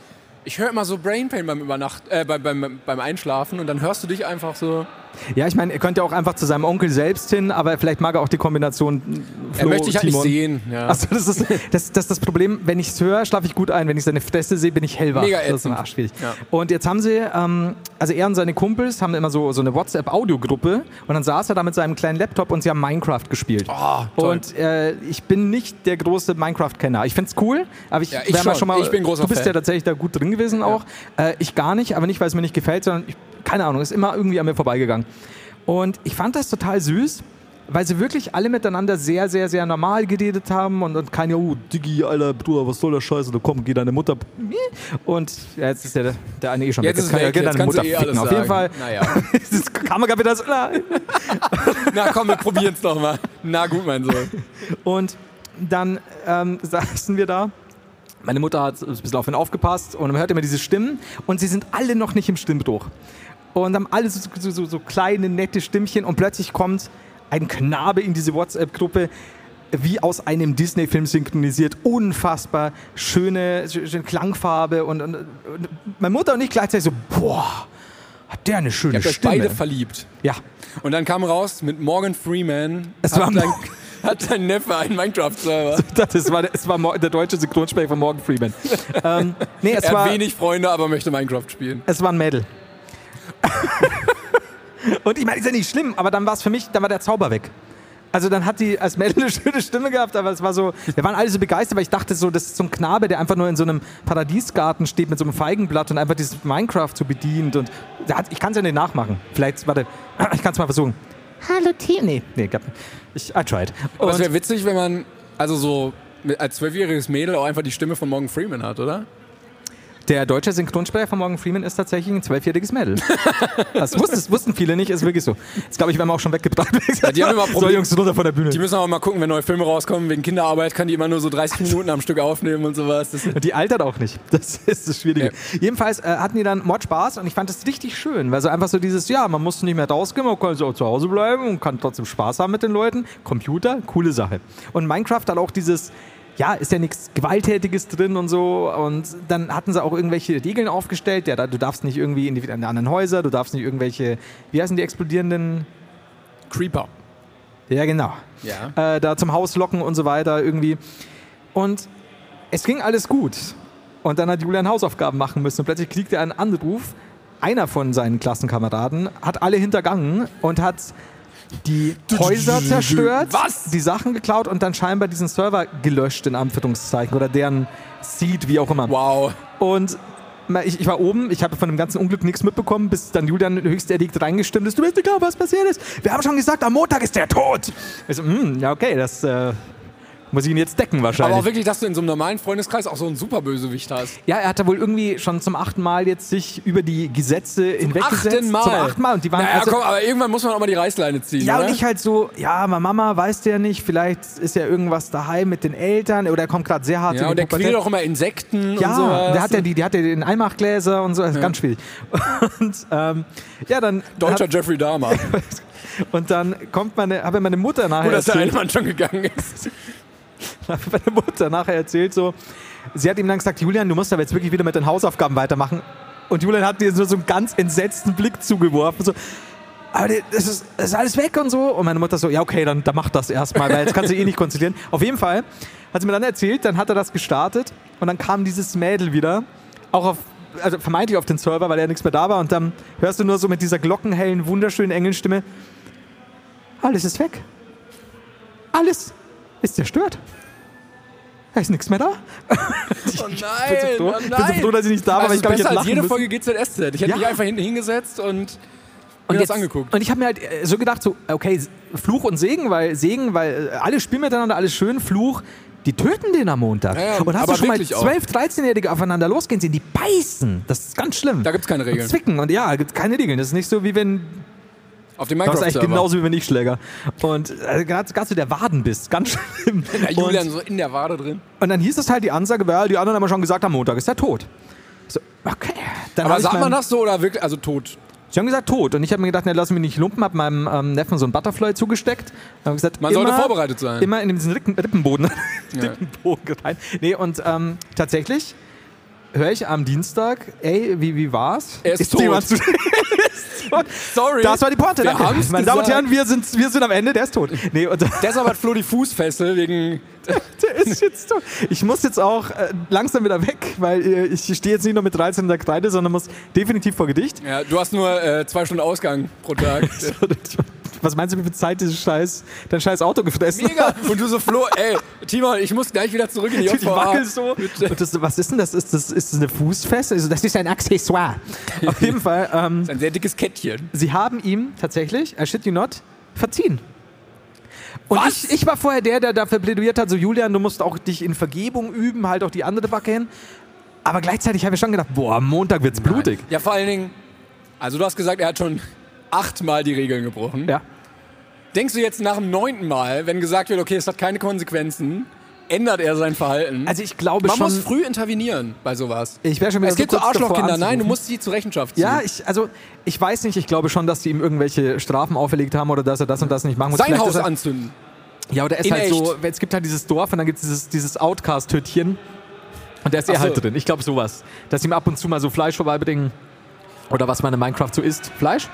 ich höre immer so Brainpain beim Übernacht, äh, beim, beim, beim Einschlafen und dann hörst du dich einfach so. Ja, ich meine, er könnte auch einfach zu seinem Onkel selbst hin, aber vielleicht mag er auch die Kombination Er Flo, möchte ich halt nicht sehen. Ja. Achso, das ist das, das, ist das Problem. Wenn ich es höre, schlafe ich gut ein. Wenn ich seine Fresse sehe, bin ich hellwach. Mega das ist ätzend. immer schwierig. Ja. Und jetzt haben sie, ähm, also er und seine Kumpels haben immer so, so eine WhatsApp-Audiogruppe und dann saß er da mit seinem kleinen Laptop und sie haben Minecraft gespielt. Oh, toll. und äh, ich bin nicht der große Minecraft-Kenner. Ich find's cool, aber ich, Ja, ich wär mal schon. schon mal. Ich bin großer Du bist Fan. ja tatsächlich da gut drin gewesen auch. Äh, ich gar nicht, aber nicht, weil es mir nicht gefällt, sondern ich keine Ahnung, ist immer irgendwie an mir vorbeigegangen. Und ich fand das total süß, weil sie wirklich alle miteinander sehr, sehr, sehr normal geredet haben und, und keine, oh, Diggi, Alter, Bruder, was soll der Scheiße, da komm, geh deine Mutter. Und ja, jetzt ist der, der eine eh schon Jetzt weg. ist kann weg, jetzt deine Mutter du eh alles ficken. Auf jeden Fall. Naja. das Kamera wieder so. Na komm, wir probieren es doch mal. Na gut, mein Sohn. Und dann ähm, saßen wir da. Meine Mutter hat ein bisschen auf ihn aufgepasst und man hört immer diese Stimmen und sie sind alle noch nicht im Stimmbruch. Und haben alle so, so, so, kleine, nette Stimmchen und plötzlich kommt ein Knabe in diese WhatsApp-Gruppe, wie aus einem Disney-Film synchronisiert. Unfassbar schöne, schöne Klangfarbe und, und, und meine Mutter und ich gleichzeitig so, boah, hat der eine schöne Ihr Stimme. beide verliebt. ja, Und dann kam raus, mit Morgan Freeman Es hat, war dein, hat dein Neffe einen Minecraft-Server. das war, das war der deutsche Synchronsprecher von Morgan Freeman. ähm, nee, es Er war, hat wenig Freunde, aber möchte Minecraft spielen. Es war ein Mädel. und ich meine, ist ja nicht schlimm, aber dann war es für mich, dann war der Zauber weg. Also dann hat die als Mädel eine schöne Stimme gehabt, aber es war so, wir waren alle so begeistert, weil ich dachte so, das ist so ein Knabe, der einfach nur in so einem Paradiesgarten steht mit so einem Feigenblatt und einfach dieses Minecraft so bedient und hat, ich kann es ja nicht nachmachen. Vielleicht, warte, ich kann es mal versuchen. Hallo Team. Nee, nee, gab nicht. Ich, I tried. Aber es Und- wäre witzig, wenn man, also so als zwölfjähriges Mädel auch einfach die Stimme von Morgan Freeman hat, oder? Der deutsche Synchronsprecher von Morgan Freeman ist tatsächlich ein zwölfjähriges Mädel. Das wussten, wussten viele nicht, ist wirklich so. Jetzt glaube ich, werden wir auch schon weggebracht. die haben immer so, Probleme. Jungs, runter von der Bühne. Die müssen aber mal gucken, wenn neue Filme rauskommen. Wegen Kinderarbeit kann die immer nur so 30 Minuten am Stück aufnehmen und sowas. Das die altert auch nicht. Das ist das Schwierige. Jedenfalls äh, hatten die dann Mod Spaß und ich fand das richtig schön, weil so einfach so dieses, ja, man muss nicht mehr rausgehen, man kann so zu Hause bleiben und kann trotzdem Spaß haben mit den Leuten. Computer, coole Sache. Und Minecraft hat auch dieses, ja, ist ja nichts Gewalttätiges drin und so. Und dann hatten sie auch irgendwelche Regeln aufgestellt. Ja, du darfst nicht irgendwie in die in die anderen Häuser, du darfst nicht irgendwelche, wie heißen die explodierenden Creeper. Ja, genau. Ja. Äh, da zum Haus locken und so weiter irgendwie. Und es ging alles gut. Und dann hat Julian Hausaufgaben machen müssen. Und plötzlich kriegt er einen Anruf. Einer von seinen Klassenkameraden hat alle hintergangen und hat die Häuser zerstört, Was? die Sachen geklaut und dann scheinbar diesen Server gelöscht, in Anführungszeichen, oder deren Seed, wie auch immer. Wow. Und ich, ich war oben, ich habe von dem ganzen Unglück nichts mitbekommen, bis dann Julian höchst erregt reingestimmt ist. Du weißt nicht genau, was passiert ist. Wir haben schon gesagt, am Montag ist der tot. Ich so, hm, ja, okay, das äh, muss ich ihn jetzt decken Aber wahrscheinlich. auch wirklich, dass du in so einem normalen Freundeskreis auch so einen Superbösewicht hast. ja, er hat da wohl irgendwie schon zum achten Mal jetzt sich über die Gesetze hinweggesetzt. Achten Mal. Zum achten Mal. Und die waren Naja, also, komm, aber irgendwann muss man auch mal die Reißleine ziehen. ja, oder? und ich halt so, ja, meine Mama weiß der nicht, vielleicht ist ja irgendwas daheim mit den Eltern oder er kommt gerade sehr hart ja, in und die der Pubertät. quält auch immer Insekten Ja, und sowas. der hat ja die, die hat ja den Einmachgläser und so, das ist ganz schwierig. Und ähm, ja, dann Deutscher hat, Jeffrey Dahmer. und dann kommt meine, habe meine Mutter nachher Gut, dass der eine erzählt, Mann schon gegangen ist. meine Mutter nachher erzählt so, sie hat ihm dann gesagt, Julian, du musst aber jetzt wirklich wieder mit den Hausaufgaben weitermachen. Und Julian hat dir so, so einen ganz entsetzten Blick zugeworfen, so, aber das ist, das ist alles weg und so. Und meine Mutter so, ja okay, dann, dann mach das erstmal, weil jetzt kannst du eh nicht konzentrieren. Auf jeden Fall hat sie mir dann erzählt, dann hat er das gestartet und dann kam dieses Mädel wieder, auch auf, also vermeintlich auf den Server, weil er nichts mehr da war. Und dann hörst du nur so mit dieser glockenhellen, wunderschönen Engelstimme, alles ist weg. Alles ist zerstört. Da ist nichts mehr da. Oh Ich bin so nein, froh, oh ich bin so nein. froh, dass ich nicht da war, Also weil ich glaube, ich hätte als lachen jede müssen. Folge GZSZ. Ich hätte Ja. mich einfach hinten hingesetzt und, und mir jetzt, das angeguckt. Und ich habe mir halt äh, so gedacht, so, okay, Fluch und Segen, weil Segen, weil äh, alle spielen miteinander, alles schön, Fluch, die töten den am Montag. Ja, ja, und hast du schon mal wirklich auch. 12, 13-Jährige aufeinander losgehen sehen, die beißen. Das ist ganz schlimm. Da gibt's keine und Regeln. zwicken und ja, gibt keine Regeln. Das ist nicht so, wie wenn Auf dem das ist eigentlich genauso wie wenn ich Schläger. Und äh, gerade gerade so der Waden bist, ganz schlimm. Der Julian und, so in der Wade drin. und dann hieß es halt die Ansage, weil die anderen haben schon gesagt, am Montag ist er tot. So, okay. Dann Aber sagt man das so oder wirklich, also tot? Sie haben gesagt tot. Und ich habe mir gedacht, ne, lass mich nicht lumpen, habe meinem ähm, Neffen so ein Butterfly zugesteckt. Gesagt, Man immer, sollte vorbereitet sein. Immer in diesen Rippen, Rippenboden, Ja. Rippenboden rein. Nee, und ähm, tatsächlich höre ich am Dienstag, ey, wie, wie war's? Er ist tot. jemand zu- ist. Sorry. Das war die Pointe. Wir danke. Meine Damen und gesagt. Herren, wir sind, wir sind am Ende, der ist tot. Nee, und Deshalb hat Flo die Fußfessel wegen. der ist jetzt tot. Ich muss jetzt auch äh, langsam wieder weg, weil äh, ich stehe jetzt nicht nur mit 13 in der Kreide, sondern muss definitiv vor Gedicht. Ja, du hast nur äh, zwei Stunden Ausgang pro Tag. was meinst du, wie viel Zeit dieses scheiß, dein scheiß Auto gefressen Mega. hat? Und du so, Flo, ey, Timon, ich muss gleich wieder zurück in die Die JVA. wackelt so. Das, was ist denn das? Ist das, ist das eine Fußfeste? Also, das ist ein Accessoire. Auf jeden Fall, ähm, Ein sehr dickes Kettchen. sie haben ihm tatsächlich, I shit you not, verziehen. Und ich, ich war vorher der, der dafür plädiert hat, so Julian, du musst auch dich in Vergebung üben, halt auch die andere Backe hin. Aber gleichzeitig habe ich schon gedacht, boah, am Montag wird's blutig. Ja, vor allen Dingen, also du hast gesagt, er hat schon achtmal die Regeln gebrochen. Ja. Denkst du jetzt nach dem neunten Mal, wenn gesagt wird, okay, es hat keine Konsequenzen, ändert er sein Verhalten? Also ich glaube Man schon. muss früh intervenieren bei sowas. ich wäre schon wieder Es gibt so kurz davor Arschlochkinder, nein, du musst sie zur Rechenschaft ziehen. Ja, ich, also ich weiß nicht, ich glaube schon, dass die ihm irgendwelche Strafen auferlegt haben oder dass er das und das nicht machen muss. Sein Vielleicht Haus er, anzünden. Ja, oder er ist In halt echt. so, es gibt halt dieses Dorf und dann gibt es dieses, dieses Outcast-Hüttchen und da ist er Ach so. halt drin. Ich glaube sowas. Dass ihm ab und zu mal so Fleisch vorbeibringen oder was man in Minecraft so isst. Fleisch?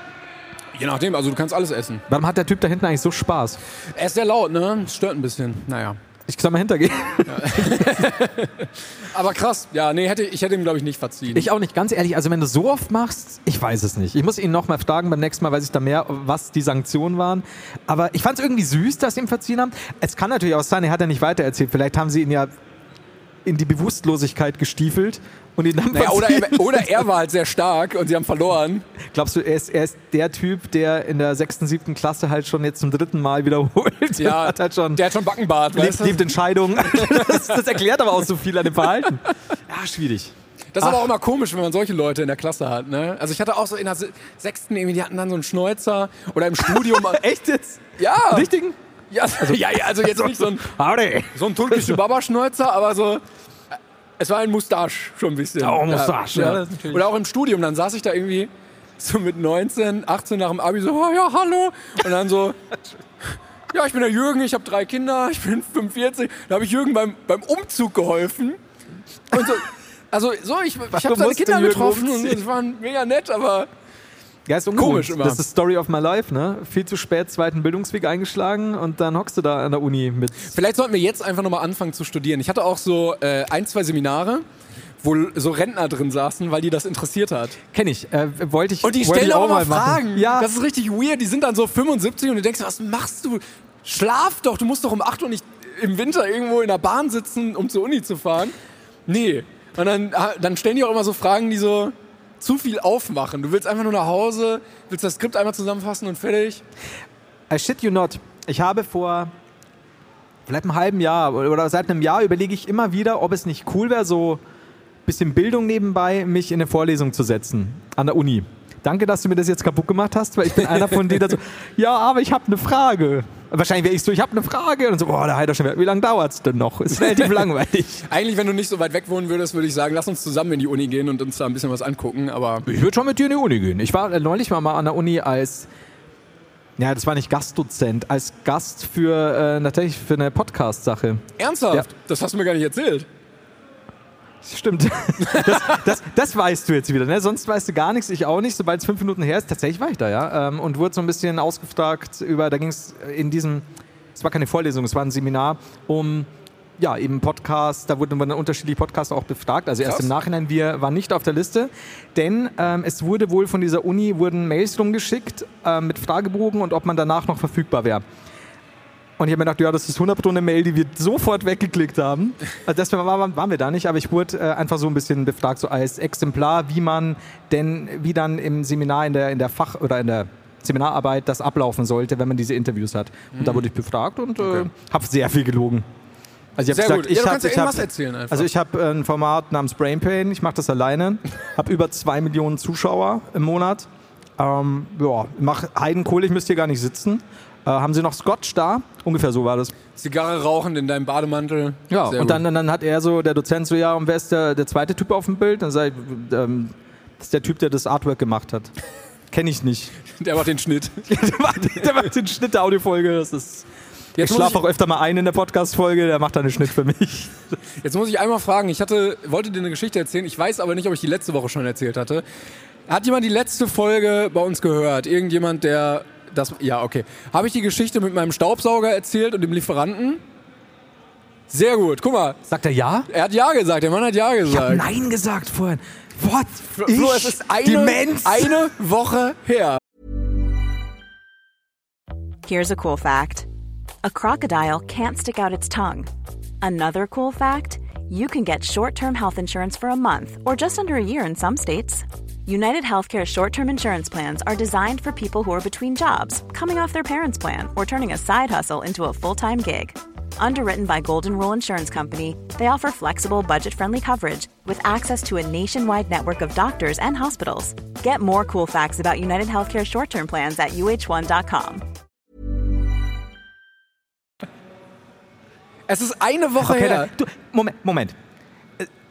Je nachdem, also du kannst alles essen. Warum hat der Typ da hinten eigentlich so Spaß? Er ist sehr laut, ne? Stört ein bisschen. Naja. Ich soll mal hintergehen. Aber krass. Ja, nee, hätte, ich hätte ihm, glaube ich, nicht verziehen. Ich auch nicht, ganz ehrlich. Also wenn du so oft machst, ich weiß es nicht. Ich muss ihn noch mal fragen, beim nächsten Mal weiß ich da mehr, was die Sanktionen waren. Aber ich fand es irgendwie süß, dass sie ihm verziehen haben. Es kann natürlich auch sein, er hat ja nicht weitererzählt. Vielleicht haben sie ihn ja in die Bewusstlosigkeit gestiefelt und dann naja, oder, er, oder er war halt sehr stark und sie haben verloren. Glaubst du, er ist, er ist der Typ, der in der sechsten, siebten Klasse halt schon jetzt zum dritten Mal wiederholt? Ja, hat halt schon der hat schon Backenbart, lebt, weißt du? lebt in Scheidung. Das, das erklärt aber auch so viel an dem Verhalten. Ja, schwierig. Das ist aber auch immer komisch, wenn man solche Leute in der Klasse hat, ne? Also ich hatte auch so in der se- sechsten irgendwie, die hatten dann so einen Schnäuzer oder im Studium. Echt jetzt? ja, Richtigen? ja, ja, ja, also jetzt nicht so ein, so ein türkischer Babaschnäuzer, aber so. Es war ein Mustache schon ein bisschen. Oh, Mustache, ja, Ja, natürlich- Oder auch im Studium, dann saß ich da irgendwie so mit 19, 18 nach dem Abi so, oh, ja, hallo. Und dann so, ja, ich bin der Jürgen, ich habe drei Kinder, ich bin 45. Da habe ich Jürgen beim, beim Umzug geholfen. Und so, also so, ich, ich habe seine Kinder getroffen und es waren mega nett, aber Ja, ist Komisch immer. Das ist Story of my life, ne? Viel zu spät zweiten Bildungsweg eingeschlagen und dann hockst du da an der Uni mit. Vielleicht sollten wir jetzt einfach nochmal anfangen zu studieren. Ich hatte auch so äh, ein, zwei Seminare, wo so Rentner drin saßen, weil die das interessiert hat. Kenn ich. Äh, wollte ich. Und die stellen auch immer mal machen. Fragen. Ja, Das ist richtig weird. Die sind dann so 75 und du denkst, was machst du? Schlaf doch, du musst doch um 8 Uhr nicht im Winter irgendwo in der Bahn sitzen, um zur Uni zu fahren. Nee. Und dann, dann stellen die auch immer so Fragen, die so zu viel aufmachen. Du willst einfach nur nach Hause, willst das Skript einmal zusammenfassen und fertig. I shit you not. Ich habe vor vielleicht einem halben Jahr oder seit einem Jahr überlege ich immer wieder, ob es nicht cool wäre, so ein bisschen Bildung nebenbei, mich in eine Vorlesung zu setzen an der Uni. Danke, dass du mir das jetzt kaputt gemacht hast, weil ich bin einer von denen, der so, ja, aber ich habe eine Frage. Wahrscheinlich wäre ich so, ich habe eine Frage. Und so, boah, der Heider schon wieder, wie lange dauert es denn noch? Ist relativ langweilig. Eigentlich, wenn du nicht so weit weg wohnen würdest, würde ich sagen, lass uns zusammen in die Uni gehen und uns da ein bisschen was angucken. Aber Ich würde schon mit dir in die Uni gehen. Ich war äh, neulich mal mal an der Uni als, ja, das war nicht Gastdozent, als Gast für, äh, tatsächlich für eine Podcast-Sache. ernsthaft, Ja. das hast du mir gar nicht erzählt. Stimmt. Das, das, das weißt du jetzt wieder, ne? Sonst weißt du gar nichts, ich auch nicht. Sobald es fünf Minuten her ist, tatsächlich war ich da, ja. Ähm, und wurde so ein bisschen ausgefragt über, da ging es in diesem, es war keine Vorlesung, es war ein Seminar um, ja, eben Podcast, da wurden dann unterschiedliche Podcasts auch befragt. Also erst Krass. im Nachhinein, wir waren nicht auf der Liste, denn ähm, es wurde wohl von dieser Uni, wurden Mails rumgeschickt ähm, mit Fragebogen und ob man danach noch verfügbar wäre. Und ich habe mir gedacht, ja, das ist 100 eine Mail, die wir sofort weggeklickt haben. Also war, waren, waren wir da nicht, aber ich wurde äh, einfach so ein bisschen befragt, so als Exemplar, wie man denn, wie dann im Seminar in der, in der Fach- oder in der Seminararbeit das ablaufen sollte, wenn man diese Interviews hat. Und da wurde ich befragt und äh, Okay. habe sehr viel gelogen. Also ich habe gut. gesagt, ich ja, habe ich hab, erzählen einfach. also ich habe ein Format namens Brain Pain, ich mache das alleine, habe über zwei Millionen Zuschauer im Monat. Ähm, ja, mach Heidenkohle, ich müsste hier gar nicht sitzen. Äh, haben Sie noch Scotch da? Ungefähr so war das. Zigarre rauchend in deinem Bademantel. Ja, Sehr und dann, dann hat er so, der Dozent so, ja, und wer ist der, der zweite Typ auf dem Bild? Dann sag ich, ähm, das ist der Typ, der das Artwork gemacht hat. Kenne ich nicht. Der macht den Schnitt. der, macht, der macht den Schnitt der Audiofolge. Das ist, ich Jetzt muss schlafe ich- auch öfter mal ein in der Podcast-Folge, der macht dann einen Schnitt für mich. Jetzt muss ich einmal fragen, ich hatte, wollte dir eine Geschichte erzählen, ich weiß aber nicht, ob ich die letzte Woche schon erzählt hatte. Hat jemand die letzte Folge bei uns gehört? Irgendjemand, der das. Ja, okay. Habe ich die Geschichte mit meinem Staubsauger erzählt und dem Lieferanten? Sehr gut. Guck mal, Sagt er ja? er hat Ja gesagt, der Mann hat Ja Ich habe gesagt. Nein gesagt vorhin. What? Flo, Ich? es ist eine, Demenz? eine Woche her. Here's a cool fact a crocodile can't stick out its tongue. Another cool fact you can get short term health insurance for a month or just under a year in some states. United Healthcare short term insurance plans are designed for people who are between jobs, coming off their parents' plan, or turning a side hustle into a full time gig. Underwritten by Golden Rule Insurance Company, they offer flexible, budget friendly coverage with access to a nationwide network of doctors and hospitals. Get more cool facts about United Healthcare short term plans at uh1.com. Es ist eine Woche Okay, her. dann, du, Moment, Moment.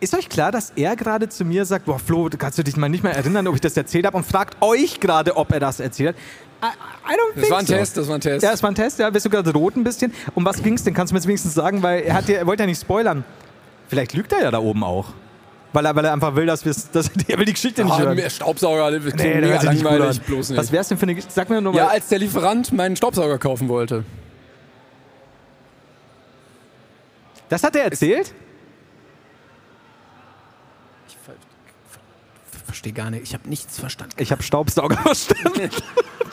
Ist euch klar, dass er gerade zu mir sagt, boah Flo, kannst du dich mal nicht mehr erinnern, ob ich das erzählt habe und fragt euch gerade, ob er das erzählt hat? I, I don't Das think war ein so. Test, das war ein Test. Ja, es war ein Test, ja, bist du gerade rot ein bisschen. Um was ging's denn? Kannst du mir jetzt wenigstens sagen, weil er, hat ja, er wollte ja nicht spoilern. Vielleicht lügt er ja da oben auch. Weil er, weil er einfach will, dass wir dass, er will die Geschichte nicht Ah, hören. mehr Staubsauger, das Nee, das mega nicht gut langweilig, an. bloß nicht. Was wär's denn für eine Geschichte? Sag mir nur mal. ja, als der Lieferant meinen Staubsauger kaufen wollte. das hat er erzählt? Verstehe gar nicht, ich habe nichts verstanden. Ich habe Staubsauger verstanden.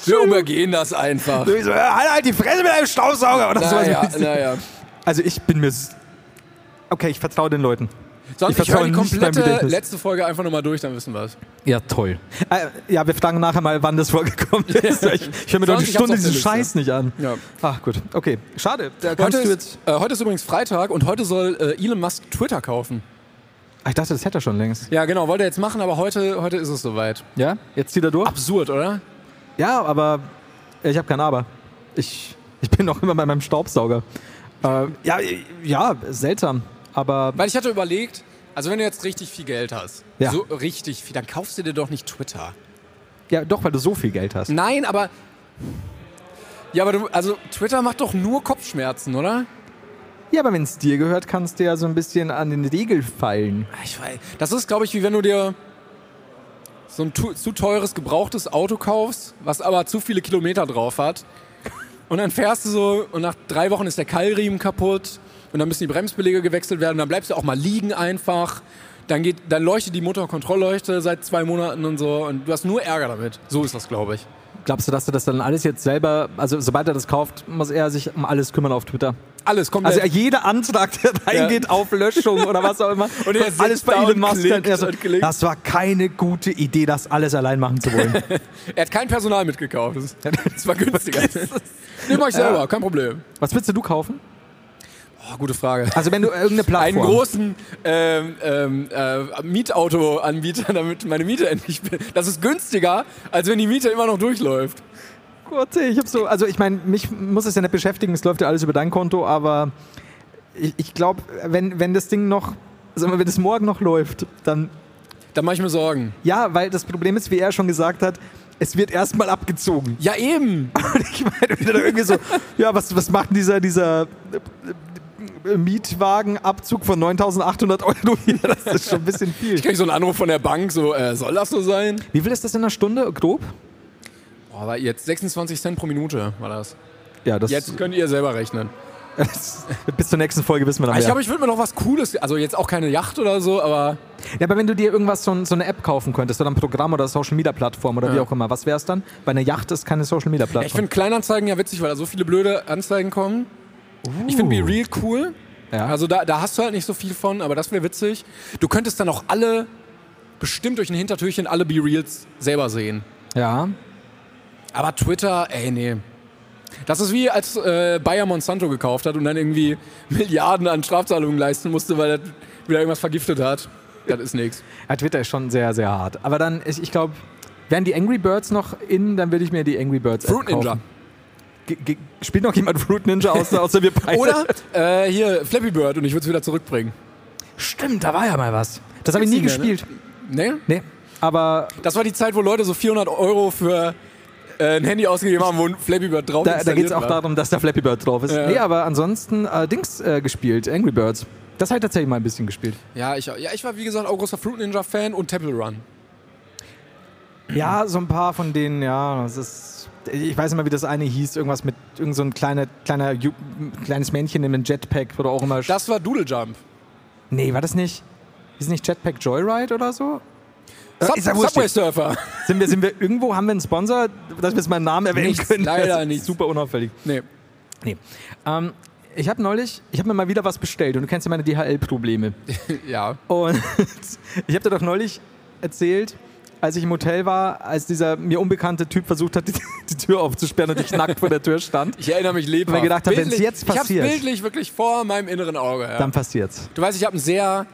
Wir übergehen das einfach. Ich so, halt, halt die Fresse mit einem Staubsauger oder Naja, so. naja. Also ich bin mir... Okay, ich vertraue den Leuten. Sonst, Ich ich, höre vertraue die komplette letzte Folge einfach nochmal durch, dann wissen wir es. Ja, toll. Äh, ja, wir fragen nachher mal, wann das vorgekommen ist. Ich, ich höre mir doch eine Stunde diesen Liste. Scheiß nicht an. Ja. Ach gut, okay. Schade. Heute du ist, jetzt... äh, heute ist übrigens Freitag und heute soll äh, Elon Musk Twitter kaufen. Ich dachte, das hätte er schon längst. Ja, genau, wollte er jetzt machen, aber heute, heute ist es soweit. Ja? Jetzt zieht er durch? Absurd, oder? Ja, aber ich habe kein Aber. Ich, ich bin noch immer bei meinem Staubsauger. Äh, ja, ja, seltsam. Aber Weil ich hatte überlegt, also wenn du jetzt richtig viel Geld hast, Ja. so richtig viel, dann kaufst du dir doch nicht Twitter. ja, doch, weil du so viel Geld hast. Nein, aber. Ja, aber du, also Twitter macht doch nur Kopfschmerzen, oder? Ja, aber wenn es dir gehört, kannst du ja so ein bisschen an den Riegel fallen. Ich weiß. Das ist, glaube ich, wie wenn du dir so ein zu teures gebrauchtes Auto kaufst, was aber zu viele Kilometer drauf hat. Und dann fährst du so und nach drei Wochen ist der Keilriemen kaputt und dann müssen die Bremsbeläge gewechselt werden. Dann bleibst du auch mal liegen einfach. Dann, geht, dann leuchtet die Motorkontrollleuchte seit zwei Monaten und so und du hast nur Ärger damit. So ist das, glaube ich. Glaubst du, dass du das dann alles jetzt selber, also sobald er das kauft, muss er sich um alles kümmern auf Twitter? Alles komplett. Also jeder Antrag, der reingeht auf Löschung oder was auch immer, Und er alles bei Elon Musk. Er so, das war keine gute Idee, das alles allein machen zu wollen. er hat kein Personal mitgekauft. Das, war günstiger. Nimm euch selber, kein Problem. was willst du kaufen? Oh, gute Frage. Also wenn du irgendeine Plattform... einen großen ähm, ähm, äh, Mietauto-Anbieter, damit meine Miete endlich. Das ist günstiger, als wenn die Miete immer noch durchläuft. Gott, ich hab so, also ich meine, mich muss es ja nicht beschäftigen, es läuft ja alles über dein Konto, aber ich, ich glaube, wenn, wenn das Ding noch, wir, wenn das morgen noch läuft, dann Da mache ich mir Sorgen. ja, weil das Problem ist, wie er schon gesagt hat, es wird erstmal abgezogen. Ja, eben. Und ich meine, irgendwie so, ja, was, was macht denn dieser, dieser Mietwagenabzug von 9.800 Euro hier? Das ist schon ein bisschen viel. Ich krieg so einen Anruf von der Bank, so, äh, soll das so sein? Wie viel ist das in einer Stunde, grob? Boah, aber jetzt 26 Cent pro Minute war das. Ja, das, Jetzt könnt ihr selber rechnen. bis zur nächsten Folge wissen wir dann Ich mehr. glaube, ich würde mir noch was Cooles, also jetzt auch keine Yacht oder so, aber Ja, aber wenn du dir irgendwas, so, so eine App kaufen könntest oder ein Programm oder Social Media Plattform oder wie Ja. auch immer, was wäre es dann? Bei einer Yacht ist keine Social Media ich Plattform. finde Kleinanzeigen ja witzig, weil da so viele blöde Anzeigen kommen. Ich finde Be Real cool. Ja. Also da, da hast du halt nicht so viel von, aber das wäre witzig. Du könntest dann auch alle, bestimmt durch ein Hintertürchen, alle Be Reals selber sehen. ja. Aber Twitter, ey, nee. Das ist wie als äh, Bayer Monsanto gekauft hat und dann irgendwie Milliarden an Strafzahlungen leisten musste, weil er wieder irgendwas vergiftet hat. Das ist nix. ja, Twitter ist schon sehr, sehr hart. Aber dann, ich, ich glaube, wären die Angry Birds noch in, dann würde ich mir die Angry Birds Fruit Ninja. kaufen. Spielt noch jemand Fruit Ninja außer, außer wir beide? Oder äh, hier Flappy Bird und ich würde es wieder zurückbringen. Stimmt, da war ja mal was. Das habe ich nie nicht gespielt. mehr, Ne? Nee. Aber Das war die Zeit, wo Leute so 400 Euro für äh, ein Handy ausgegeben haben, wo ein Flappy Bird drauf da, da geht es auch war. darum, dass da Flappy Bird drauf ist. Ja. Nee, aber ansonsten äh, Dings äh, gespielt, Angry Birds. Das habe ich tatsächlich mal ein bisschen gespielt. Ja ich, ja, ich war wie gesagt auch großer Fruit Ninja Fan und Temple Run. Ja, so ein paar von denen, ja, das ist. Ich weiß nicht mal, wie das eine hieß. Irgendwas mit irgend so ein kleiner, kleiner, Ju- kleines Männchen in einem Jetpack oder auch immer. Das war Doodle Jump. nee, war das nicht? Ist nicht Jetpack Joyride oder so? Sub ist ja wurscht Subway. Surfer. Sind wir, sind wir irgendwo, haben wir einen Sponsor, dass wir jetzt meinen Namen erwähnen Nichts, können? leider nichts. Super unauffällig. Nee. Nee. Ähm, ich habe neulich, ich habe mir mal wieder was bestellt und du kennst ja meine DHL-Probleme. Ja. Und ich habe dir doch neulich erzählt, als ich im Hotel war, als dieser mir unbekannte Typ versucht hat, die, die Tür aufzusperren und ich nackt vor der Tür stand, Ich erinnere mich lebhaft. Weil ich gedacht habe, wenn's Bildlich- jetzt passiert- Ich hab's bildlich wirklich vor meinem inneren Auge. Ja. dann passiert's. Du weißt, ich habe ein sehr,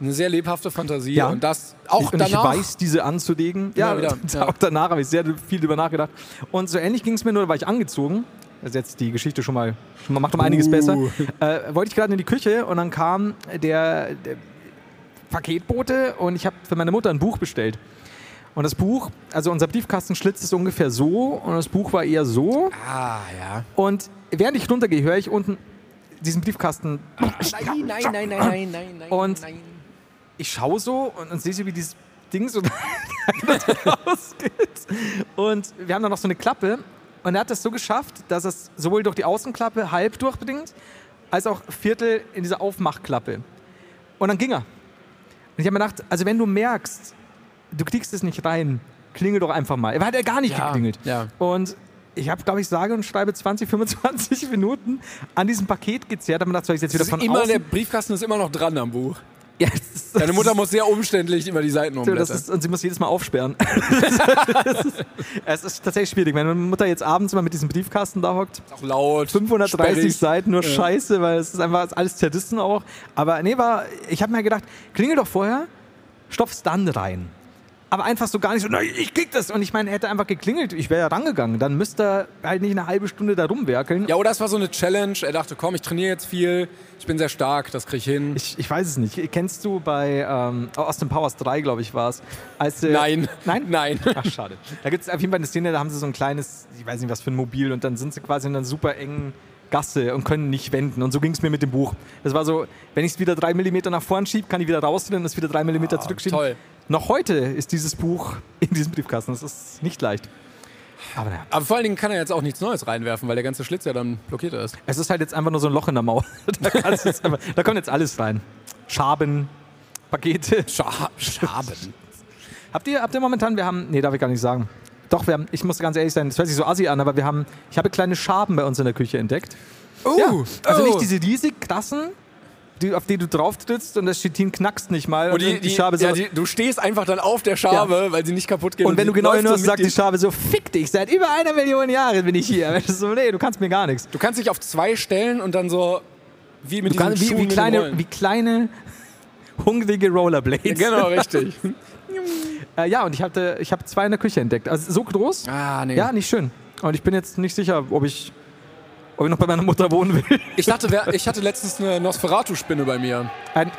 eine sehr lebhafte Fantasie Ja. und das auch und danach. ich weiß, diese anzulegen. Ja, wieder, ja. auch danach habe ich sehr viel drüber nachgedacht. Und so ähnlich ging es mir nur, da war ich angezogen. Ist jetzt die Geschichte schon mal, schon mal macht um einiges Uh. besser. Äh, wollte ich gerade in die Küche und dann kam der, der Paketbote und ich habe für meine Mutter ein Buch bestellt. Und das Buch, also unser Briefkastenschlitz ist ungefähr so und das Buch war eher so. ah, ja. Und während ich runtergehe, höre ich unten diesen Briefkasten. Nein, nein, nein, nein, nein, nein, nein. Und- nein. ich schaue so und, und sehe so, wie dieses Ding so rausgeht. Und wir haben da noch so eine Klappe. Und er hat es so geschafft, dass es sowohl durch die Außenklappe halb durchdringt, als auch Viertel in diese Aufmachklappe. Und dann ging er. Und ich habe mir gedacht, also wenn du merkst, du kriegst es nicht rein, klingel doch einfach mal. Er hat ja gar nicht Ja, geklingelt. ja. Und ich habe, glaube ich, sage und schreibe 20, 25 Minuten an diesem Paket gezerrt. Da habe ich gedacht, soll ich jetzt wieder Das von immer, außen... der Briefkasten ist immer noch dran am Buch. Ja, das ist- Deine das Mutter muss sehr umständlich immer die Seiten umblättern. das ist, und sie muss jedes Mal aufsperren. Das ist- es ist tatsächlich schwierig. Wenn meine Mutter jetzt abends mal mit diesem Briefkasten da hockt, auch laut. 530 sperrig. Seiten nur Scheiße, weil es ist einfach alles zerrissen auch. Aber nee, war, ich habe mir gedacht, klingel doch vorher, stopf's dann rein. Aber einfach so gar nicht so, nein, ich krieg das. Und ich meine, er hätte einfach geklingelt, ich wäre ja rangegangen. Dann müsste er halt nicht eine halbe Stunde da rumwerkeln. Ja, oder es war so eine Challenge. Er dachte, komm, ich trainiere jetzt viel. Ich bin sehr stark, das krieg ich hin. Ich, ich weiß es nicht. Kennst du bei ähm, Austin Powers 3, glaube ich, war es? Als, äh, Nein. Nein? Nein. Ach, schade. Da gibt es auf jeden Fall eine Szene, da haben sie so ein kleines, ich weiß nicht was für ein Mobil und dann sind sie quasi in einer super engen Gasse und können nicht wenden. Und so ging es mir mit dem Buch. Das war so, wenn ich es wieder drei Millimeter nach vorn schiebe, kann ich wieder rausdrehen und es wieder drei Millimeter zurückschieben. toll. Noch heute ist dieses Buch in diesem Briefkasten. Das ist nicht leicht. Aber naja, Aber vor allen Dingen kann er jetzt auch nichts Neues reinwerfen, weil der ganze Schlitz ja dann blockiert ist. es ist halt jetzt einfach nur so ein Loch in der Mauer. da, einfach, da kommt jetzt alles rein. Schaben, Pakete. Scha Schaben. Habt ihr, habt ihr momentan, wir haben, nee, darf ich gar nicht sagen. Doch, wir haben, ich muss ganz ehrlich sein, das hört sich so assi an, aber wir haben, ich habe kleine Schaben bei uns in der Küche entdeckt. Oh, Ja, also oh. nicht diese riesig krassen, die, auf die du drauf trittst und das Chitin knackst nicht mal. Und die, die, Schabe so. ja, die, du stehst einfach dann auf der Schabe, weil sie nicht kaputt geht. und wenn du genau hinhörst, sagt die Schabe so, fick dich, seit über einer Million Jahren bin ich hier. So, nee, du kannst mir gar nichts. Du kannst dich auf zwei stellen und dann so wie mit Du kannst, wie, wie, kleine, wie kleine, hungrige Rollerblades. Genau, richtig. Äh, ja, und ich, hatte, ich habe zwei in der Küche entdeckt. Also so groß. ah, nee. Ja, nicht schön. Und ich bin jetzt nicht sicher, ob ich, ob ich noch bei meiner Mutter wohnen will. Ich, dachte, wer, ich hatte letztens eine Nosferatu-Spinne bei mir. Ein,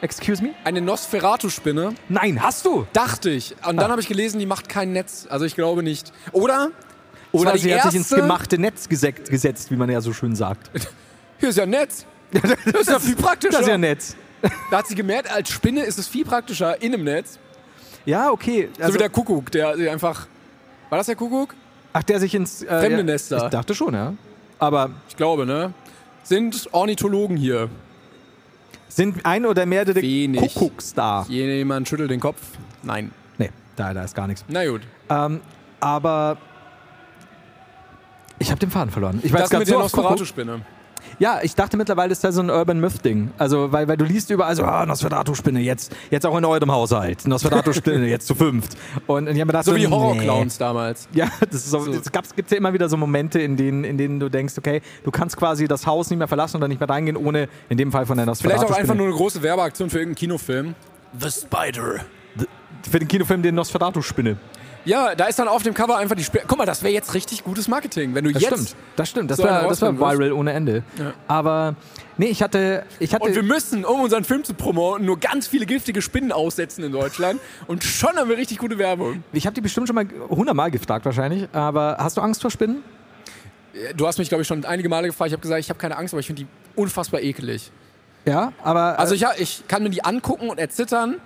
excuse me? Eine Nosferatu-Spinne, Nein, hast du? dachte ich. Und dann Ah. habe ich gelesen, die macht kein Netz. Also ich glaube nicht. Oder? es war Oder die sie hat sich ins erste- gemachte Netz gesetzt, gesetzt, wie man ja so schön sagt. Hier ist ja ein Netz. Das ist ja viel praktischer. Das ist ja Netz. Da hat sie gemerkt, als Spinne ist es viel praktischer in einem Netz. Ja, okay. So Also, wie der Kuckuck, der der einfach. War das der Kuckuck? ach, der sich ins... Äh, Fremde ja, Nester. Ich dachte schon, ja. Aber Ich glaube, ne? Sind Ornithologen hier. sind ein oder mehrere Wenig. Kuckucks da? Jemand schüttelt den Kopf? Nein. Nee, da, da ist gar nichts. Na gut. Ähm, aber... Ich habe den Faden verloren. Ich Das jetzt grad mit der so Kuckuck. Nosferatu-Spinne. Ja, ich dachte mittlerweile ist das so ein Urban Myth-Ding. Also, weil, weil du liest überall so, ah, Nosferatu-Spinne, jetzt, jetzt auch in eurem Haushalt. Nosferatu-Spinne, jetzt zu fünft. Und ich habe mir gedacht, So wie nee. Horrorclowns damals. Ja, das ist so, So. es gibt's ja immer wieder so Momente, in denen, in denen du denkst, okay, du kannst quasi das Haus nicht mehr verlassen oder nicht mehr reingehen, ohne in dem Fall von der Vielleicht Nosferatu-Spinne. auch einfach nur eine große Werbeaktion für irgendeinen Kinofilm. The Spider. Für den Kinofilm den Nosferatu-Spinne. Ja, da ist dann auf dem Cover einfach die Spinne. Guck mal, das wäre jetzt richtig gutes Marketing, wenn du Das jetzt. stimmt, das stimmt. Das so rausbringen wirst. viral ohne Ende. Aber, nee, ich hatte, ich hatte... Und wir müssen, um unseren Film zu promoten, nur ganz viele giftige Spinnen aussetzen in Deutschland. Und schon haben wir richtig gute Werbung. ich habe die bestimmt schon mal hundertmal gefragt wahrscheinlich, aber hast du Angst vor Spinnen? Du hast mich, glaube ich, schon einige Male gefragt. Ich habe gesagt, ich habe keine Angst, aber ich finde die unfassbar ekelig. Ja, aber... Also ich, ich kann mir die angucken und erzittern,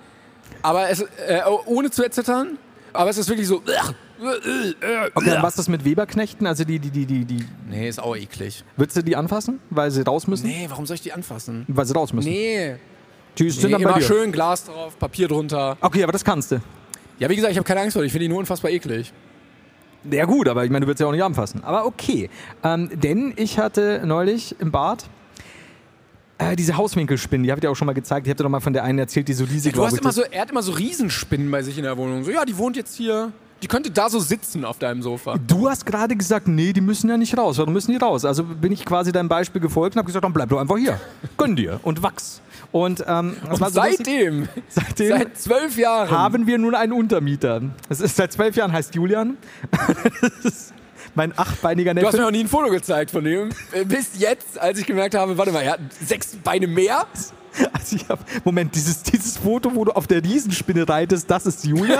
aber es, äh, ohne zu erzittern. Aber es ist wirklich so. Okay, und was ist das mit Weberknechten? Also die, die, die, die, die, Nee, ist auch eklig. würdest du die anfassen, weil sie raus müssen? Nee, warum soll ich die anfassen? Weil sie raus müssen. Nee. Die sind Nee, dann bei immer dir. schön Glas drauf, Papier drunter. Okay, aber das kannst du. Ja, wie gesagt, ich habe keine Angst vor. Ich finde die nur unfassbar eklig. Ja gut, aber ich meine, du willst ja auch nicht anfassen. Aber okay. Ähm, denn ich hatte neulich im Bad äh, diese Hauswinkelspinnen, die habe ich dir auch schon mal gezeigt. Ich habe dir doch mal von der einen erzählt, die so riesig Du hast immer das- so, er hat immer so Riesenspinnen bei sich in der Wohnung. So, ja, die wohnt jetzt hier. Die könnte da so sitzen auf deinem Sofa. Du hast gerade gesagt, nee, die müssen ja nicht raus. Warum müssen die raus? Also bin ich quasi deinem Beispiel gefolgt und habe gesagt, dann bleib doch einfach hier. Gönn dir und wachs. Und, ähm, Und so seitdem, seitdem seit zwölf Jahren, haben wir nun einen Untermieter. Das ist seit zwölf Jahren, heißt Julian. Das ist mein achtbeiniger Du hast mir Neffe. noch nie ein Foto gezeigt von dem. Äh, Bis jetzt, als ich gemerkt habe, warte mal, er hat sechs Beine mehr. Also ich hab, Moment, dieses, dieses Foto, wo du auf der Riesenspinne reitest, das ist Julian?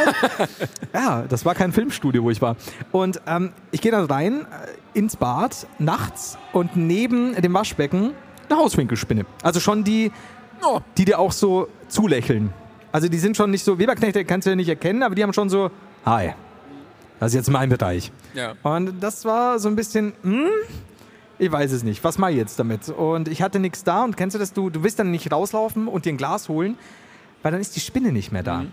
ja, das war kein Filmstudio, wo ich war. Und ähm, ich gehe dann rein äh, ins Bad nachts und neben dem Waschbecken eine Hauswinkelspinne. Also schon die, Oh, die dir auch so zulächeln. Also die sind schon nicht so, Weberknechte kannst du ja nicht erkennen, aber die haben schon so, hi, das ist jetzt mein Bereich. ja. Und das war so ein bisschen, hm, ich weiß es nicht, was mache ich jetzt damit? Und ich hatte nichts da und kennst du das, du, du willst dann nicht rauslaufen und dir ein Glas holen, weil dann ist die Spinne nicht mehr da.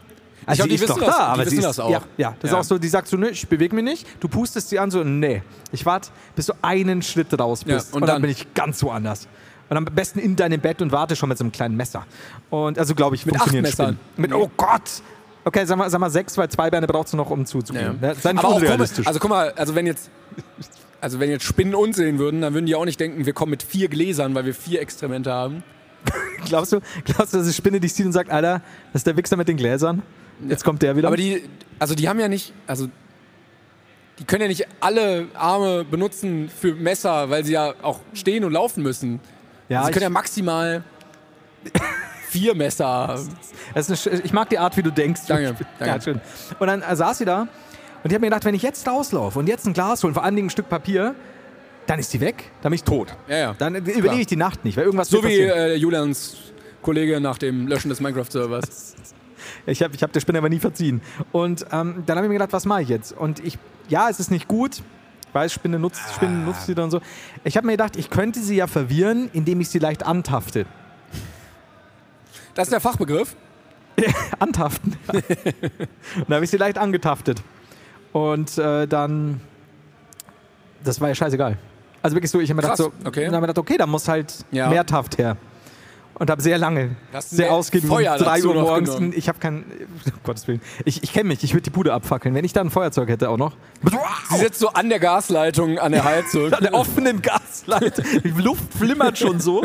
Also glaub, die ist doch das- da, aber sie ist, das auch. Ja, ja, das Ja. ist auch so, die sagt so, ne, ich bewege mich nicht, du pustest sie an, so, nee, ich warte, bis du einen Schritt raus Ja, bist und und, dann, dann- bin ich ganz woanders. Und am besten in deinem Bett und warte schon mit so einem kleinen Messer. Und also glaube ich, Mit acht Messern. Spinnen. Mit, oh Gott! Okay, sag mal, sag mal sechs, weil zwei Beine brauchst du noch, um zuzugehen. Ja. Sei nicht Aber auch. Also guck mal, also wenn jetzt, also wenn jetzt Spinnen uns sehen würden, dann würden die auch nicht denken, wir kommen mit vier Gläsern, weil wir vier Exkremente haben. Glaubst du, glaubst du, dass die Spinne dich sieht und sagt, Alter, das ist der Wichser mit den Gläsern? Jetzt kommt der wieder. Aber die, also die haben ja nicht, also die können ja nicht alle Arme benutzen für Messer, weil sie ja auch stehen und laufen müssen. ja, sie können ja maximal vier Messer ich mag die Art, wie du denkst. Danke, Ja, danke. schön. Und dann äh, saß sie da und ich habe mir gedacht, wenn ich jetzt rauslaufe und jetzt ein Glas hole, vor allen Dingen ein Stück Papier, dann ist die weg, dann bin ich tot. Ja, ja. Dann äh, überlege ich die Nacht nicht, weil irgendwas So wie äh, Julians Kollege nach dem Löschen des Minecraft-Servers. Ich habe ich hab der Spinne aber nie verziehen. Und ähm, dann habe ich mir gedacht, was mache ich jetzt? Und ich, ja, es ist nicht gut. Ich weiß, Spinne nutzt, Spinne nutzt sie dann so. Ich habe mir gedacht, ich könnte sie ja verwirren, indem ich sie leicht antafte. Das ist der Fachbegriff. Antaften. und dann habe ich sie leicht angetaftet. Und äh, dann, das war ja scheißegal. Also wirklich so, ich habe mir gedacht, so, okay. dann hab ich gedacht, okay, da muss halt Ja. mehr Taft her. Und habe sehr lange, sehr ausgiebig, Feuer 3 dazu Uhr morgens, ich habe kein, um Gottes Willen, ich, ich kenne mich, ich würde die Bude abfackeln. Wenn ich da ein Feuerzeug hätte auch noch. Sie sitzt so an der Gasleitung, an der Heizung. An der offenen Gasleitung. Die Luft flimmert schon so.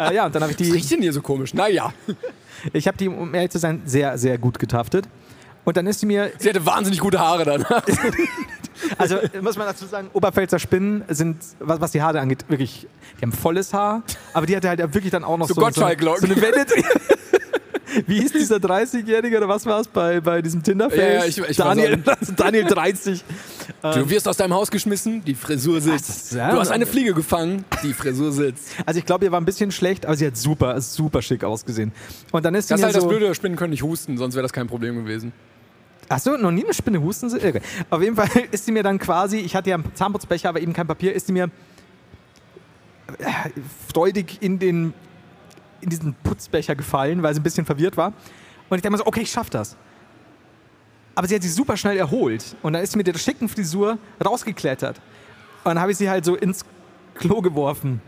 äh, ja, und dann habe ich Was die, riecht denn hier so komisch? Naja, ich habe die, um ehrlich zu sein, sehr, sehr gut getaftet. Und dann ist sie mir sie hatte wahnsinnig gute Haare dann. Also muss man dazu sagen, Oberpfälzer Spinnen sind, was, was die Haare angeht, wirklich, die haben volles Haar, aber die hatte halt wirklich dann auch noch So so, so, so eine Welle. Wie hieß dieser 30-Jährige oder was war es bei, bei diesem Tinder-Face? Ja, ja, ich- ich Daniel, Daniel 30. Du wirst aus deinem Haus geschmissen, die Frisur sitzt. ja. Du hast eine Fliege gefangen, die Frisur sitzt. Also ich glaube, ihr war ein bisschen schlecht, aber sie hat super, super schick ausgesehen. Und dann ist Das ist halt das so, Blöde, Spinnen können nicht husten, sonst wäre das kein Problem gewesen. Achso, noch nie eine Spinne husten? sie? Okay. Auf jeden Fall ist sie mir dann quasi, ich hatte ja einen Zahnputzbecher, aber eben kein Papier, ist sie mir äh, freudig in, den, in diesen Putzbecher gefallen, weil sie ein bisschen verwirrt war. Und ich dachte mir so, okay, ich schaff das. Aber sie hat sich super schnell erholt. Und dann ist sie mit der schicken Frisur rausgeklettert. Und dann habe ich sie halt so ins Klo geworfen.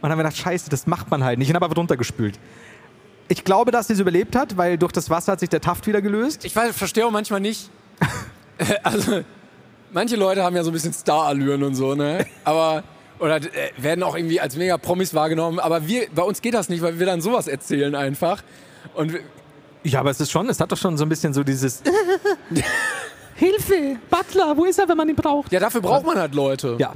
Und dann habe ich gedacht, scheiße, das macht man halt nicht. Und habe aber runtergespült. Ich glaube, dass sie es überlebt hat, weil durch das Wasser hat sich der Taft wieder gelöst. Ich weiß- verstehe auch manchmal nicht. also, manche Leute haben ja so ein bisschen Star-Allüren und so, ne? Aber, oder äh, werden auch irgendwie als mega Promis wahrgenommen. Aber wir, bei uns geht das nicht, weil wir dann sowas erzählen einfach. Und wir- Ja, aber es ist schon, es hat doch schon so ein bisschen so dieses Hilfe, Butler, wo ist er, wenn man ihn braucht? ja, dafür braucht man halt Leute. Ja.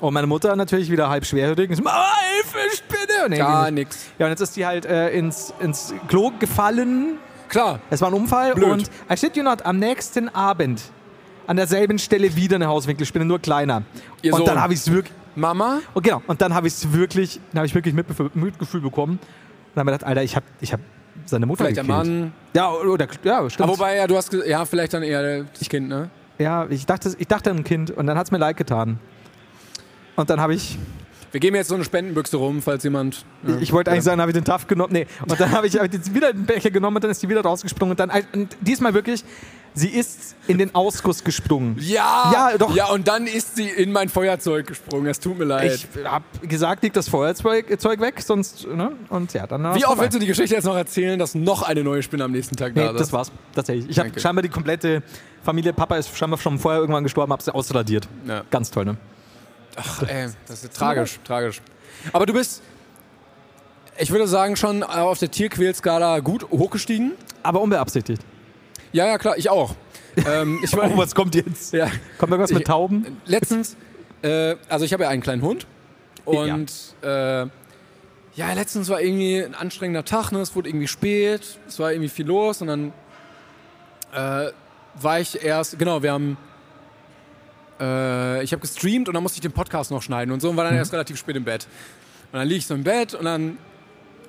Und meine Mutter natürlich wieder halb schwerhörig. und so, Mama, Hilfe, Spinne! Und Gar nix. Ja, und jetzt ist die halt äh, ins, ins Klo gefallen. Klar. Es war ein Unfall. Blöd. Und I shit you not, am nächsten Abend an derselben Stelle wieder eine Hauswinkelspinne, nur kleiner. Ihr und Sohn. dann habe ich es wirklich, Mama? und genau, und dann habe ich es wirklich, dann habe ich wirklich Mitgefühl, Mitgefühl bekommen. Und dann habe ich gedacht, Alter, ich habe ich hab seine Mutter Vielleicht der gekillt. Mann. Ja, oder, ja, stimmt. Aber wobei, ja, du hast ja, vielleicht dann eher das Kind, ne? Ja, ich dachte, ich dachte an ein Kind und dann hat es mir leid getan. Und dann habe ich. Wir geben jetzt so eine Spendenbüchse rum, falls jemand. Ja. Ich wollte eigentlich sagen, habe ich den Taft genommen. Nee. Und dann habe ich, hab ich jetzt wieder den Becher genommen und dann ist die wieder rausgesprungen. Und dann und diesmal wirklich, sie ist in den Ausguss gesprungen. Ja, Ja, doch. Ja, und dann ist sie in mein Feuerzeug gesprungen. Es tut mir leid. Ich habe gesagt, liegt das Feuerzeug Zeug weg, sonst, ne? Und ja, dann. Wie oft willst du die Geschichte jetzt noch erzählen, dass noch eine neue Spinne am nächsten Tag Nee, da ist? das war's. Tatsächlich. Ich habe scheinbar die komplette Familie. Papa ist scheinbar schon vorher irgendwann gestorben, habe sie ausradiert. Ja. Ganz toll, ne? Ach, ey, das ist tragisch, tragisch. Aber du bist, ich würde sagen, schon auf der Tierquälskala gut hochgestiegen. Aber unbeabsichtigt. Ja, ja, klar, ich auch. ähm, ich war, Oh, was kommt jetzt? ja, Kommt irgendwas mit Ich- Tauben? letztens, äh, also ich habe ja einen kleinen Hund und ja. Äh, ja, letztens war irgendwie ein anstrengender Tag, ne? es wurde irgendwie spät, es war irgendwie viel los und dann äh, war ich erst, genau, wir haben, äh, ich habe gestreamt und dann musste ich den Podcast noch schneiden und so und war dann erst relativ spät im Bett. Und dann liege ich so im Bett und dann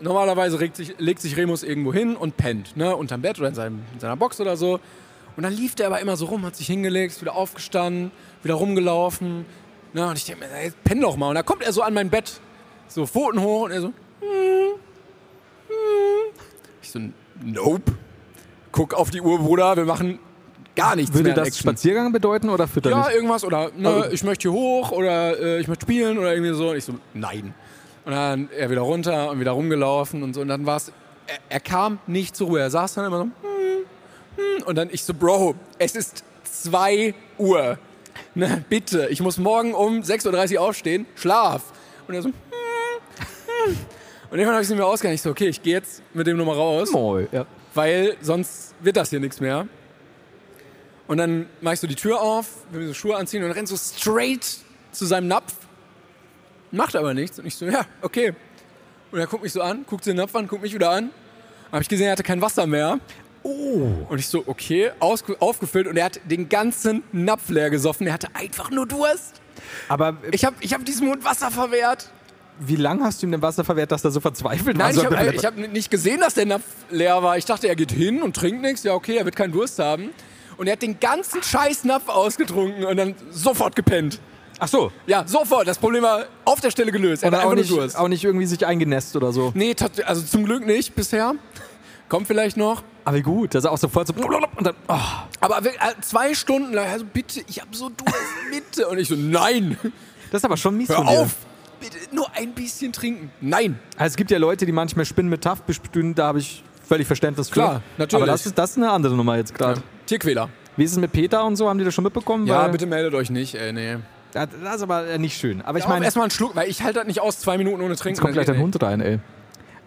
normalerweise sich, legt sich Remus irgendwo hin und pennt, ne, unterm Bett oder in, seinem, in seiner Box oder so. Und dann lief der aber immer so rum, hat sich hingelegt, wieder aufgestanden, wieder rumgelaufen. Ne, und ich denke mir, ey, penn doch mal. Und da kommt er so an mein Bett, so Pfoten hoch und er so, hm, hm. ich so, nope. Guck auf die Uhr, Bruder, wir machen gar nichts Würde das Action. Spaziergang bedeuten oder fütterlich? Ja, irgendwas oder ne, Also- ich möchte hier hoch oder äh, ich möchte spielen oder irgendwie so. Und ich so, nein. Und dann er wieder runter und wieder rumgelaufen und so. Und dann war es, er, er kam nicht zur Ruhe. Er saß dann immer so, hm, hm. und dann ich so, Bro, es ist 2 Uhr. Ne, bitte, ich muss morgen um 6.30 Uhr aufstehen. Schlaf. Und er so, hm, hm. Und irgendwann habe ich es nicht mehr ausgegangen. Ich so, okay, ich gehe jetzt mit dem nochmal raus Moll, ja. weil sonst wird das hier nichts mehr. Und dann mache ich so die Tür auf, will mir so Schuhe anziehen und rennt so straight zu seinem Napf. Macht aber nichts. Und ich so, ja, okay. Und er guckt mich so an, guckt den Napf an, guckt mich wieder an. Habe ich gesehen, er hatte kein Wasser mehr. Oh. Und ich so, okay, aus, aufgefüllt. Und er hat den ganzen Napf leer gesoffen. Er hatte einfach nur Durst. Aber äh, Ich habe ich hab diesem Hund Wasser verwehrt. wie lange hast du ihm denn Wasser verwehrt, dass er so verzweifelt war? Nein, ich habe ich hab nicht gesehen, dass der Napf leer war. Ich dachte, er geht hin und trinkt nichts. Ja, okay, er wird keinen Durst haben. Und er hat den ganzen scheiß Napf ausgetrunken und dann sofort gepennt. Ach so. Ja, sofort. Das Problem war auf der Stelle gelöst. Hatte auch nicht, Durst. auch nicht irgendwie sich eingenässt oder so. Nee, also zum Glück nicht bisher. Kommt vielleicht noch. Aber wie gut, dass er auch sofort so. Und dann, oh. Aber äh, zwei Stunden lang, also bitte, ich habe so Durst, bitte. Und ich so, nein, Das ist aber schon mies hör von dir. auf. Bitte nur ein bisschen trinken. Nein. Also es gibt ja Leute, die manchmal Spinnen mit Taft besprühen, da habe ich völlig Verständnis für. Klar, natürlich. Aber das ist, das ist eine andere Nummer jetzt gerade. Tierquäler. Wie ist es mit Peter und so? Haben die das schon mitbekommen? Ja, bitte meldet euch nicht, ey, nee. Das ist aber äh, nicht schön. Aber ich Ich meine, erstmal einen Schluck, weil ich halte das nicht aus, zwei Minuten ohne Trinken. jetzt kommt gleich dein Hund rein, ey.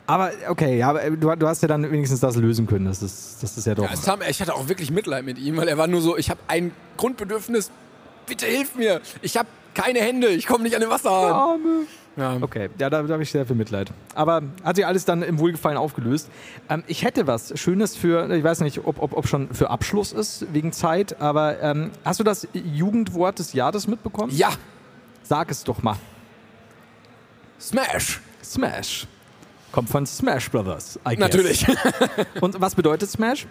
Aber okay, ja, aber äh, du, du hast ja dann wenigstens das lösen können. Das ist, das ist ja doch. Ja, ich hatte auch wirklich Mitleid mit ihm, weil er war nur so, ich habe ein Grundbedürfnis, bitte hilf mir. Ich habe keine Hände, ich komme nicht an den Wasserhahn. Arme. Ja. Okay, ja, da, da habe ich sehr viel Mitleid. Aber hat sich alles dann im Wohlgefallen aufgelöst. Ähm, ich hätte was Schönes für, ich weiß nicht, ob, ob, ob schon für Abschluss ist, wegen Zeit, aber ähm, hast du das Jugendwort des Jahres mitbekommen? ja, Sag es doch mal. Smash. Smash. Kommt von Smash Brothers. Natürlich. Und was bedeutet Smash?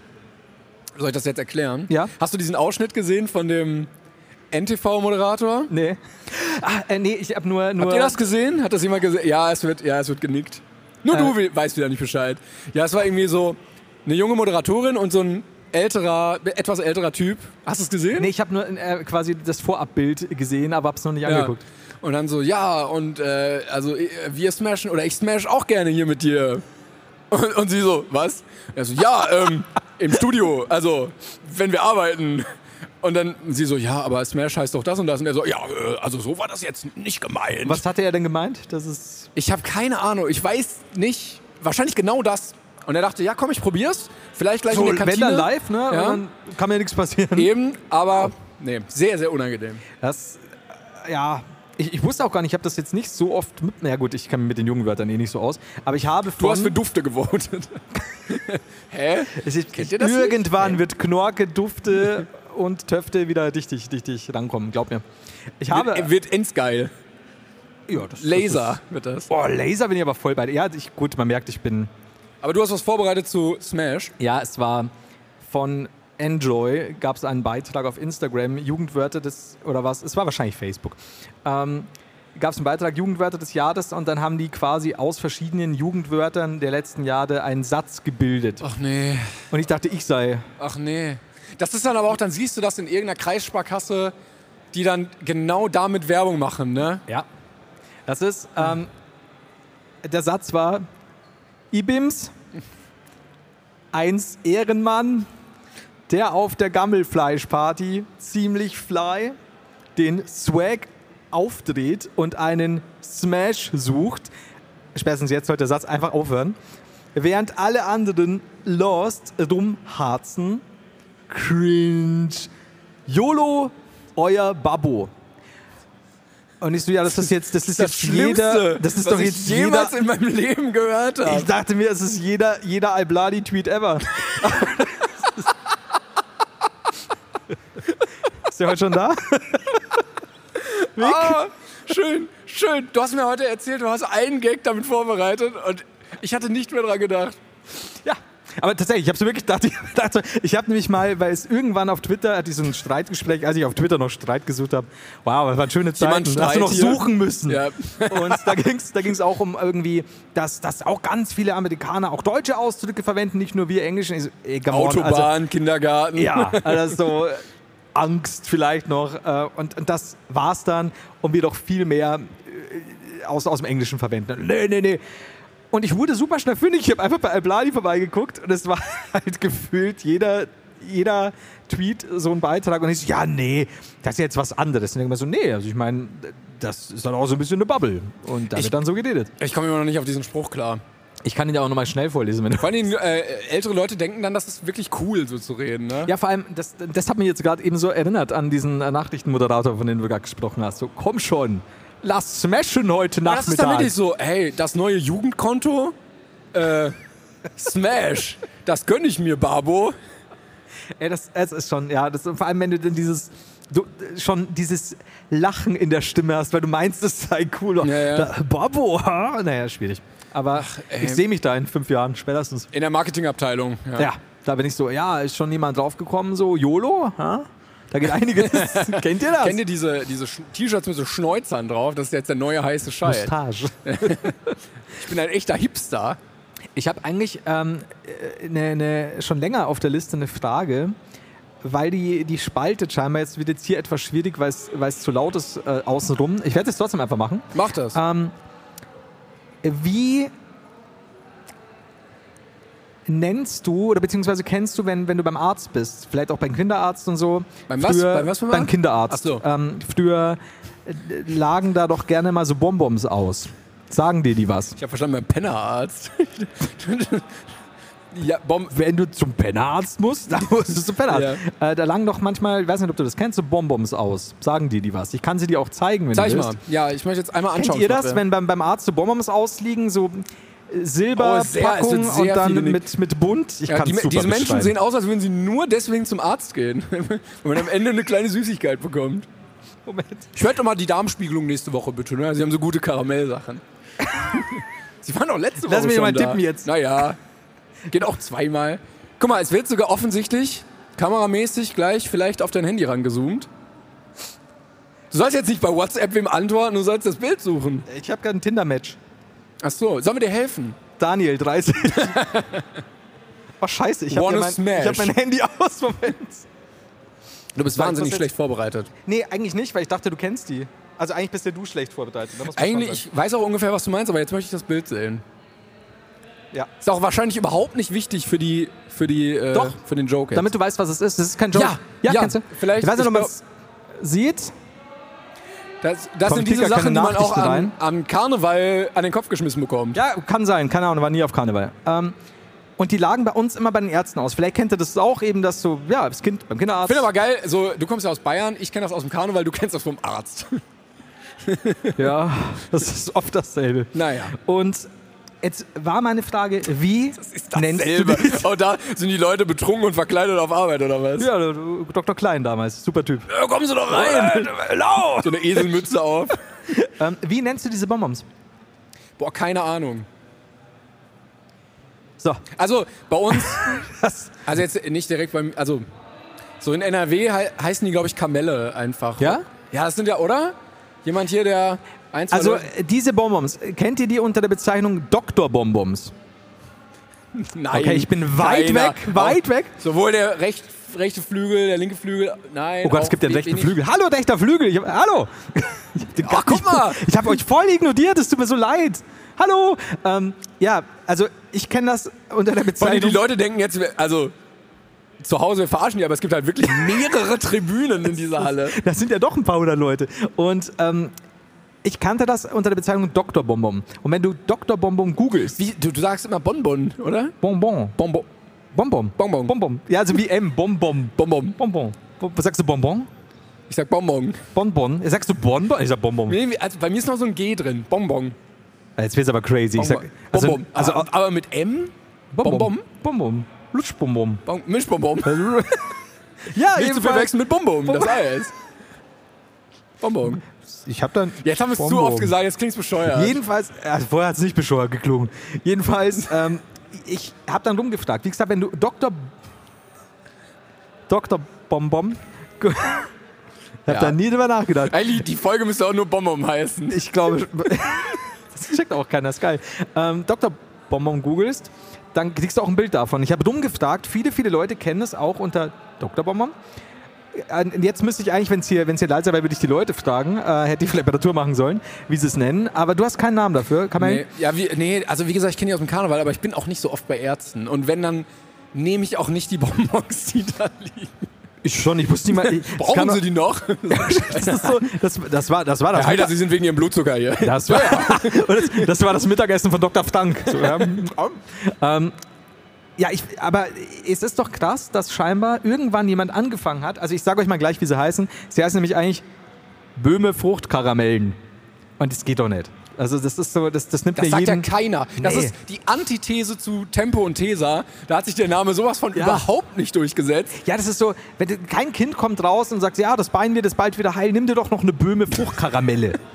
Soll ich das jetzt erklären? Ja. Hast du diesen Ausschnitt gesehen von dem NTV-Moderator? Nee. Ah, äh, nee, ich habe nur, nur Habt ihr das gesehen? Hat das jemand gesehen? Ja, es wird, ja, es wird genickt. Nur Äh. du we- weißt wieder nicht Bescheid. Ja, es war irgendwie so eine junge Moderatorin und so ein älterer, etwas älterer Typ. Hast du es gesehen? Nee, ich habe nur äh, quasi das Vorabbild gesehen, aber hab's noch nicht Ja. angeguckt. Und dann so, ja, und äh, also äh, wir smashen oder ich smash auch gerne hier mit dir. Und, und sie so, was? Er so, ja, ähm, im Studio, also wenn wir arbeiten. Und dann sie so, ja, aber Smash heißt doch das und das. Und er so, ja, äh, also so war das jetzt nicht gemeint. Was hatte er denn gemeint? Das ist. Ich habe keine Ahnung. Ich weiß nicht. Wahrscheinlich genau das. Und er dachte, ja, komm, ich probier's. Vielleicht gleich So, in der wenn Kantine. dann live, ne? Ja. Dann kann mir nichts passieren. Eben, aber nee, sehr, sehr unangenehm. Das, äh, ja, ich, ich wusste auch gar nicht, ich habe das jetzt nicht so oft mit. Na gut, ich kann mit den jungen Wörtern eh nicht so aus. Aber ich habe von. Du hast für Dufte gewotet. Hä? ist, Kennt ihr das irgendwann wird Knorke, Dufte und Töfte wieder dichtig, dichtig rankommen, glaub mir. Ich habe. Wird, wird endgeil. ja, das, Laser Das wird das. ist, oh, Laser bin ich aber voll bei. Ja, ich, gut, man merkt, ich bin. Aber du hast was vorbereitet zu Smash. Ja, es war von Enjoy, gab es einen Beitrag auf Instagram, Jugendwörter des, oder was, es war wahrscheinlich Facebook. Ähm, gab es einen Beitrag Jugendwörter des Jahres und dann haben die quasi aus verschiedenen Jugendwörtern der letzten Jahre einen Satz gebildet. Ach nee, Und ich dachte, ich sei. ach nee. Das ist dann aber auch, dann siehst du das in irgendeiner Kreissparkasse, die dann genau damit Werbung machen, ne? Ja. Das ist, ähm, der Satz war, Ibims, eins Ehrenmann, der auf der Gammelfleischparty ziemlich fly den Swag aufdreht und einen Smash sucht. Spätestens jetzt sollte der Satz einfach aufhören. Während alle anderen Lost rumharzen. Cringe. YOLO, euer Babbo. Und ich so, ja, das ist jetzt, das ist jetzt jeder, das ist was doch ich jetzt jeder, jemals in meinem Leben gehört habe. ich dachte mir, es ist jeder, jeder Albladi-Tweet ever. ist der heute schon da? Ah, schön, schön. Du hast mir heute erzählt, du hast einen Gag damit vorbereitet und ich hatte nicht mehr dran gedacht. Aber tatsächlich, ich habe so wirklich gedacht, ich, dachte, ich habe nämlich mal, weil es irgendwann auf Twitter, so ein Streitgespräch, als ich auf Twitter noch Streit gesucht habe. Wow, das waren schöne Jemand Zeiten. Da hast du noch hier. suchen müssen. Ja. Und da ging es da ging's auch um irgendwie, dass, dass auch ganz viele Amerikaner auch deutsche Ausdrücke verwenden, nicht nur wir Englischen. Autobahn, Also, Kindergarten. ja, also so äh, Angst vielleicht noch. Äh, und, und das war's dann. Und wir doch viel mehr äh, aus, aus dem Englischen verwenden. Nee, nee, nee. Und ich wurde super schnell fündig. Ich habe einfach bei Albladi vorbeigeguckt und es war halt gefühlt jeder, jeder Tweet so ein Beitrag. Und ich so, ja, nee, das ist jetzt was anderes. Und ich mir so, nee, also ich meine, das ist dann auch so ein bisschen eine Bubble. Und da wird dann so geredet. Ich komme immer noch nicht auf diesen Spruch klar. Ich kann ihn ja auch nochmal schnell vorlesen, wenn du Vor allem äh, ältere Leute denken dann, das ist wirklich cool, so zu reden. Ne? Ja, vor allem, das, das hat mich jetzt gerade eben so erinnert an diesen Nachrichtenmoderator, von dem du gerade gesprochen hast. So, komm schon, lass smashen heute Aber das ist dann Nachmittag. wirklich so, hey, das neue Jugendkonto, äh, Smash, das gönn ich mir, Babo. Ey, das, es ist schon, ja, das, vor allem, wenn du dann dieses, du, schon dieses Lachen in der Stimme hast, weil du meinst, es sei cool. Ja, ja. Da, Bobo, ha? Naja, schwierig. Aber ey. ich sehe mich da in fünf Jahren, spätestens. In der Marketingabteilung. Ja. Ja, da bin ich so, ja, ist schon jemand draufgekommen, so YOLO, ha? Da geht einiges. Kennt ihr das? Kennt ihr diese, diese T-Shirts mit so Schnäuzern drauf? Das ist jetzt der neue heiße Scheiß. Mustache. Ich bin ein echter Hipster. Ich habe eigentlich ähm, äh, ne, ne, schon länger auf der Liste eine Frage, weil die, die spaltet scheinbar. Jetzt wird jetzt hier etwas schwierig, weil es weil es zu laut ist äh, außenrum. Ich werde es trotzdem einfach machen. Mach das. Ähm, wie nennst du oder beziehungsweise kennst du, wenn, wenn du beim Arzt bist, vielleicht auch beim Kinderarzt und so? Beim was? Früher, Beim was beim Arzt? Kinderarzt. Ach so. Ähm, früher äh, lagen da doch gerne mal so Bonbons aus. Sagen dir die was? Ich habe verstanden, beim Pennerarzt. ja, Bom Wenn du zum Pennerarzt musst, dann musst du zum Pennerarzt. Äh, da lagen doch manchmal, ich weiß nicht, ob du das kennst, so Bonbons aus. Sagen die die was? Ich kann sie dir auch zeigen, wenn Zeig du mal. willst. Ja, ich möchte jetzt einmal anschauen. Kennt ihr das, wenn beim, beim Arzt so Bonbons ausliegen, so Oh, Silberpackung sehr und dann mit, mit bunt? Ich ja, die, diese Menschen sehen aus, als würden sie nur deswegen zum Arzt gehen. wenn man am Ende eine kleine Süßigkeit bekommt. Moment. Ich werde doch mal die Darmspiegelung nächste Woche bitte. Ne? Sie haben so gute Karamellsachen. Sie waren auch letzte Woche Lass mich schon mal da. tippen jetzt. Naja, geht auch zweimal. Guck mal, es wird sogar offensichtlich kameramäßig gleich vielleicht auf dein Handy rangezoomt. Du sollst jetzt nicht bei WhatsApp wem antworten, du sollst das Bild suchen. Ich habe gerade ein Tinder-Match. Ach so, sollen wir dir helfen? Daniel, 30. oh, scheiße, ich habe mein, ich hab mein Handy aus. Moment. Du bist wahnsinnig schlecht vorbereitet. Nee, eigentlich nicht, weil ich dachte, du kennst die. Also eigentlich bist ja du schlecht vorbereitet. Eigentlich, ich weiß auch ungefähr, was du meinst, aber jetzt möchte ich das Bild sehen. Ja. Ist auch wahrscheinlich überhaupt nicht wichtig für die, für die, äh, Doch. für den Joke. Jetzt. Damit du weißt, was es ist. Das ist kein Joke. Ja, ja, ja, kennst du? vielleicht- Ich weiß nicht, ob man es sieht. Das, das sind diese Sachen, die man auch rein? am Karneval an den Kopf geschmissen bekommt. Ja, kann sein. Keine Ahnung, war nie auf Karneval. Ähm, und die lagen bei uns immer bei den Ärzten aus. Vielleicht kennt ihr das auch eben, dass so, ja, das Kind beim Kinderarzt. Ich finde aber geil, so, du kommst ja aus Bayern, ich kenne das aus dem Karneval, du kennst das vom Arzt. ja, das ist oft dasselbe. Naja. Und jetzt war meine Frage, wie Ist nennst dasselbe. du dich? Oh, da sind die Leute betrunken und verkleidet auf Arbeit, oder was? Ja, Dr. Klein damals, super Typ. Ja, kommen Sie doch rein! So eine Eselmütze auf. Ähm, wie nennst du diese Bonbons? Boah, keine Ahnung. So, Also, bei uns, das, also jetzt nicht direkt beim, also, so in NRW he heißen die, glaube ich, Kamelle einfach. Ja? Ja, das sind ja, oder? Jemand hier, der, Ein, zwei Also äh, diese Bonbons, kennt ihr die unter der Bezeichnung Doktor-Bonbons? nein. Okay, ich bin weit Keiner. weg, weit Auch weg. Sowohl der recht, rechte Flügel, der linke Flügel, nein. Oh Gott, es gibt we- rechten Flügel. Hallo, rechter Flügel. Ich hab, hallo. Ich hab den Ach, guck mal. Ich habe euch voll ignoriert. Es tut mir so leid. Hallo. Ähm, ja, also ich kenne das unter der Bezeichnung. die Leute denken jetzt, also zu Hause, wir verarschen die, aber es gibt halt wirklich mehrere Tribünen in dieser Halle. Das sind ja doch ein paar hundert Leute. Und ähm, ich kannte das unter der Bezeichnung Doktorbonbon. Und wenn du Doktorbonbon googelst, Wie, du, du sagst immer Bonbon, oder? Bonbon, Bonbon. Bonbon, Bonbon. Bonbon. Ja, also wie M, Bonbon, Bonbon. Bonbon. Bo- Was sagst du Bonbon? Ich sag Bonbon. Bonbon. Sagst du Bonbon? Ich sag Bonbon. Nee, also bei mir ist noch so ein G drin. Bonbon. Jetzt wird's aber crazy. Ich sag, Bonbon. also, Bonbon. also, aber, aber mit M? Bonbon? Bonbon. Lutschbonbon. Bon Mischbonbon. Ja, Nicht zu verwechseln mit Bonbon, das Eis. Bonbon. Ich hab dann. Jetzt haben wir es zu oft gesagt, jetzt klingt's bescheuert. Jedenfalls, also vorher hat es nicht bescheuert geklungen. Jedenfalls, ähm, ich habe dann rumgefragt. Wie gesagt, wenn du Dr. Dr. Bonbon. Ich habe Ja. da nie drüber nachgedacht. Eigentlich, die Folge müsste auch nur Bonbon heißen. Ich glaube, das checkt auch keiner, ist geil. Ähm, Dr. Bonbon googelst, dann kriegst du auch ein Bild davon. Ich habe rumgefragt, viele, viele Leute kennen es auch unter Dr. Bonbon. Äh, Jetzt müsste ich eigentlich, wenn es hier, wenn's hier leise wäre, würde ich die Leute fragen. Äh, hätte ich vielleicht bei der Tour machen sollen, wie sie es nennen. Aber du hast keinen Namen dafür. Kann man Nee, ja, wie, nee, also wie gesagt, ich kenne die aus dem Karneval, aber ich bin auch nicht so oft bei Ärzten. Und wenn, dann nehme ich auch nicht die Bonbons, die da liegen. Ich schon, ich wusste nicht mal. Ich, Brauchen Sie die noch? Das, ist so, das, das, war, das war das. Herr Heider, Sie sind wegen Ihrem Blutzucker hier. das, war, das, das war das Mittagessen von Dr. Frank. So, ja. ähm, ja, ich, aber es ist doch krass, dass scheinbar irgendwann jemand angefangen hat. Also ich sage euch mal gleich, wie sie heißen. Sie heißen nämlich eigentlich Böhme Fruchtkaramellen. Und das geht doch nicht. Also das ist so, das, das nimmt Das mir sagt ja keiner. Das Nee. ist die Antithese zu Tempo und Tesa. Da hat sich der Name sowas von Ja. überhaupt nicht durchgesetzt. ja, das ist so, wenn kein Kind kommt raus und sagt, ja, das Bein wird jetzt bald wieder heil, nimm dir doch noch eine Böhme Fruchtkaramelle.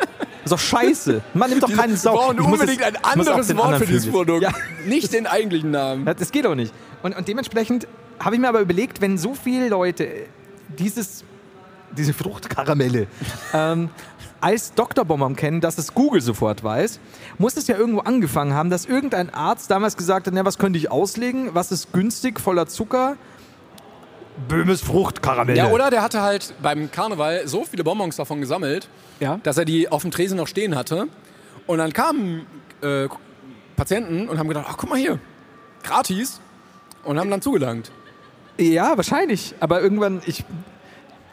Das ist doch scheiße. Man nimmt doch keinen Wir Sau. brauchen Ich muss unbedingt es- ein anderes Wort für dieses. Produkt. Ja. Nicht den eigentlichen Namen. Ja, Das geht auch nicht. Und, und dementsprechend habe ich mir aber überlegt, wenn so viele Leute dieses, diese Fruchtkaramelle ähm, als Doktorbonbon kennen, dass es Google sofort weiß, muss es ja irgendwo angefangen haben, dass irgendein Arzt damals gesagt hat, na, was könnte ich auslegen, was ist günstig, voller Zucker? Böhmes Fruchtkaramelle. Ja, oder der hatte halt beim Karneval so viele Bonbons davon gesammelt, Ja. dass er die auf dem Tresen noch stehen hatte. Und dann kamen äh, Patienten und haben gedacht, ach guck mal hier, gratis. Und haben dann zugelangt. Ja, wahrscheinlich. Aber irgendwann, ich...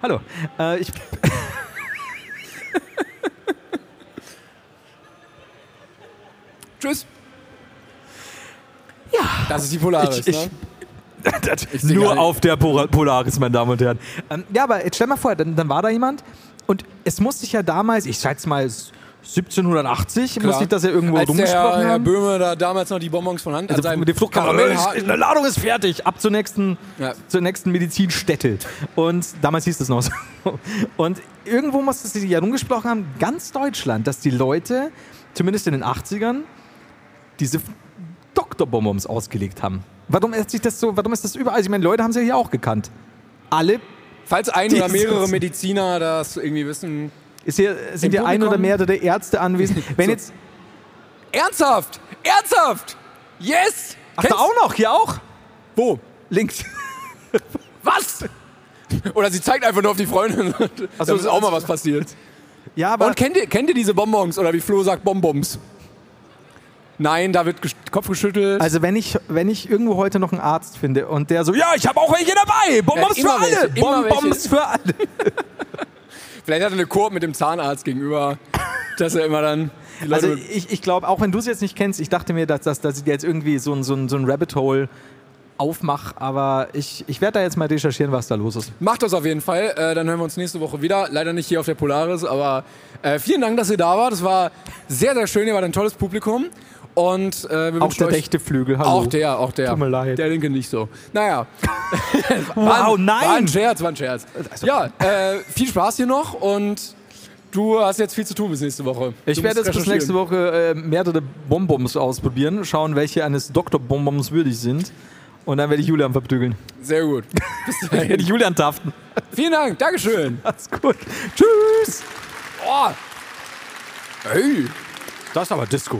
Hallo. Äh, ich, Tschüss. Ja. Das ist die Polaris, Ich- ich- ne? Nur auf der Pol- Polaris, meine Damen und Herren. Ähm, ja, aber jetzt stell mal vor, dann, dann war da jemand und es muss sich ja damals, ich schätze mal 1780, muss sich das ja irgendwo Als der rumgesprochen Herr haben. Böhme da damals noch die Bonbons von Hand, Also die Fruchtkaramell, Karamellhaken- eine Ladung ist fertig, ab zur nächsten, Ja. zur nächsten Medizinstätte. Und damals hieß es noch so. Und irgendwo muss es sich ja rumgesprochen haben, ganz Deutschland, dass die Leute, zumindest in den 80ern, diese Doktorbonbons ausgelegt haben. Warum ist sich das so, warum ist das überall? Also Ich meine, Leute haben sie ja hier auch gekannt. Alle Falls ein oder mehrere Mediziner das irgendwie wissen. ist hier, sind hier ein oder mehrere Ärzte anwesend. Wenn So. jetzt, Ernsthaft! Ernsthaft! Yes! ach, da auch noch, hier auch? Wo? Links. Was? Oder sie zeigt einfach nur auf die Freundin. Also ist auch mal was passiert. Ja, aber Und kennt ihr, kennt ihr diese Bonbons? Oder wie Flo sagt, Bonbons? Nein, da wird Kopf geschüttelt. Also wenn ich, wenn ich irgendwo heute noch einen Arzt finde und der so, ja, ich habe auch welche dabei, Bonbons Ja, für alle, welche, immer Bonbons für alle. Vielleicht hat er eine Koop mit dem Zahnarzt gegenüber, dass er immer dann Also ich, ich glaube, auch wenn du es jetzt nicht kennst, ich dachte mir, dass, dass, dass ich jetzt irgendwie so ein, so ein, so ein Rabbit Hole aufmache, aber ich, ich werde da jetzt mal recherchieren, was da los ist. Macht das auf jeden Fall. Äh, dann hören wir uns nächste Woche wieder. Leider nicht hier auf der Polaris, aber äh, vielen Dank, dass ihr da wart. Das war sehr, sehr schön. Ihr wart ein tolles Publikum. Und äh, wir Auch der rechte Flügel, hallo. Auch der, auch der. Tut mir leid. Der linke nicht so. Naja. Wow, War ein nein! Also- Scherz, war ein Scherz. Ja, äh, viel Spaß hier noch und du hast jetzt viel zu tun bis nächste Woche. Ich Du werde jetzt bis nächste. Woche äh, mehrere Bonbons ausprobieren, schauen, welche eines Doktor-Bonbons würdig sind. Und dann werde ich Julian verprügeln. Sehr gut. Bis Werde ich dahin. Julian taften. Vielen Dank. Dankeschön. Alles gut. Tschüss! Oh. Hey. Das ist aber Disco.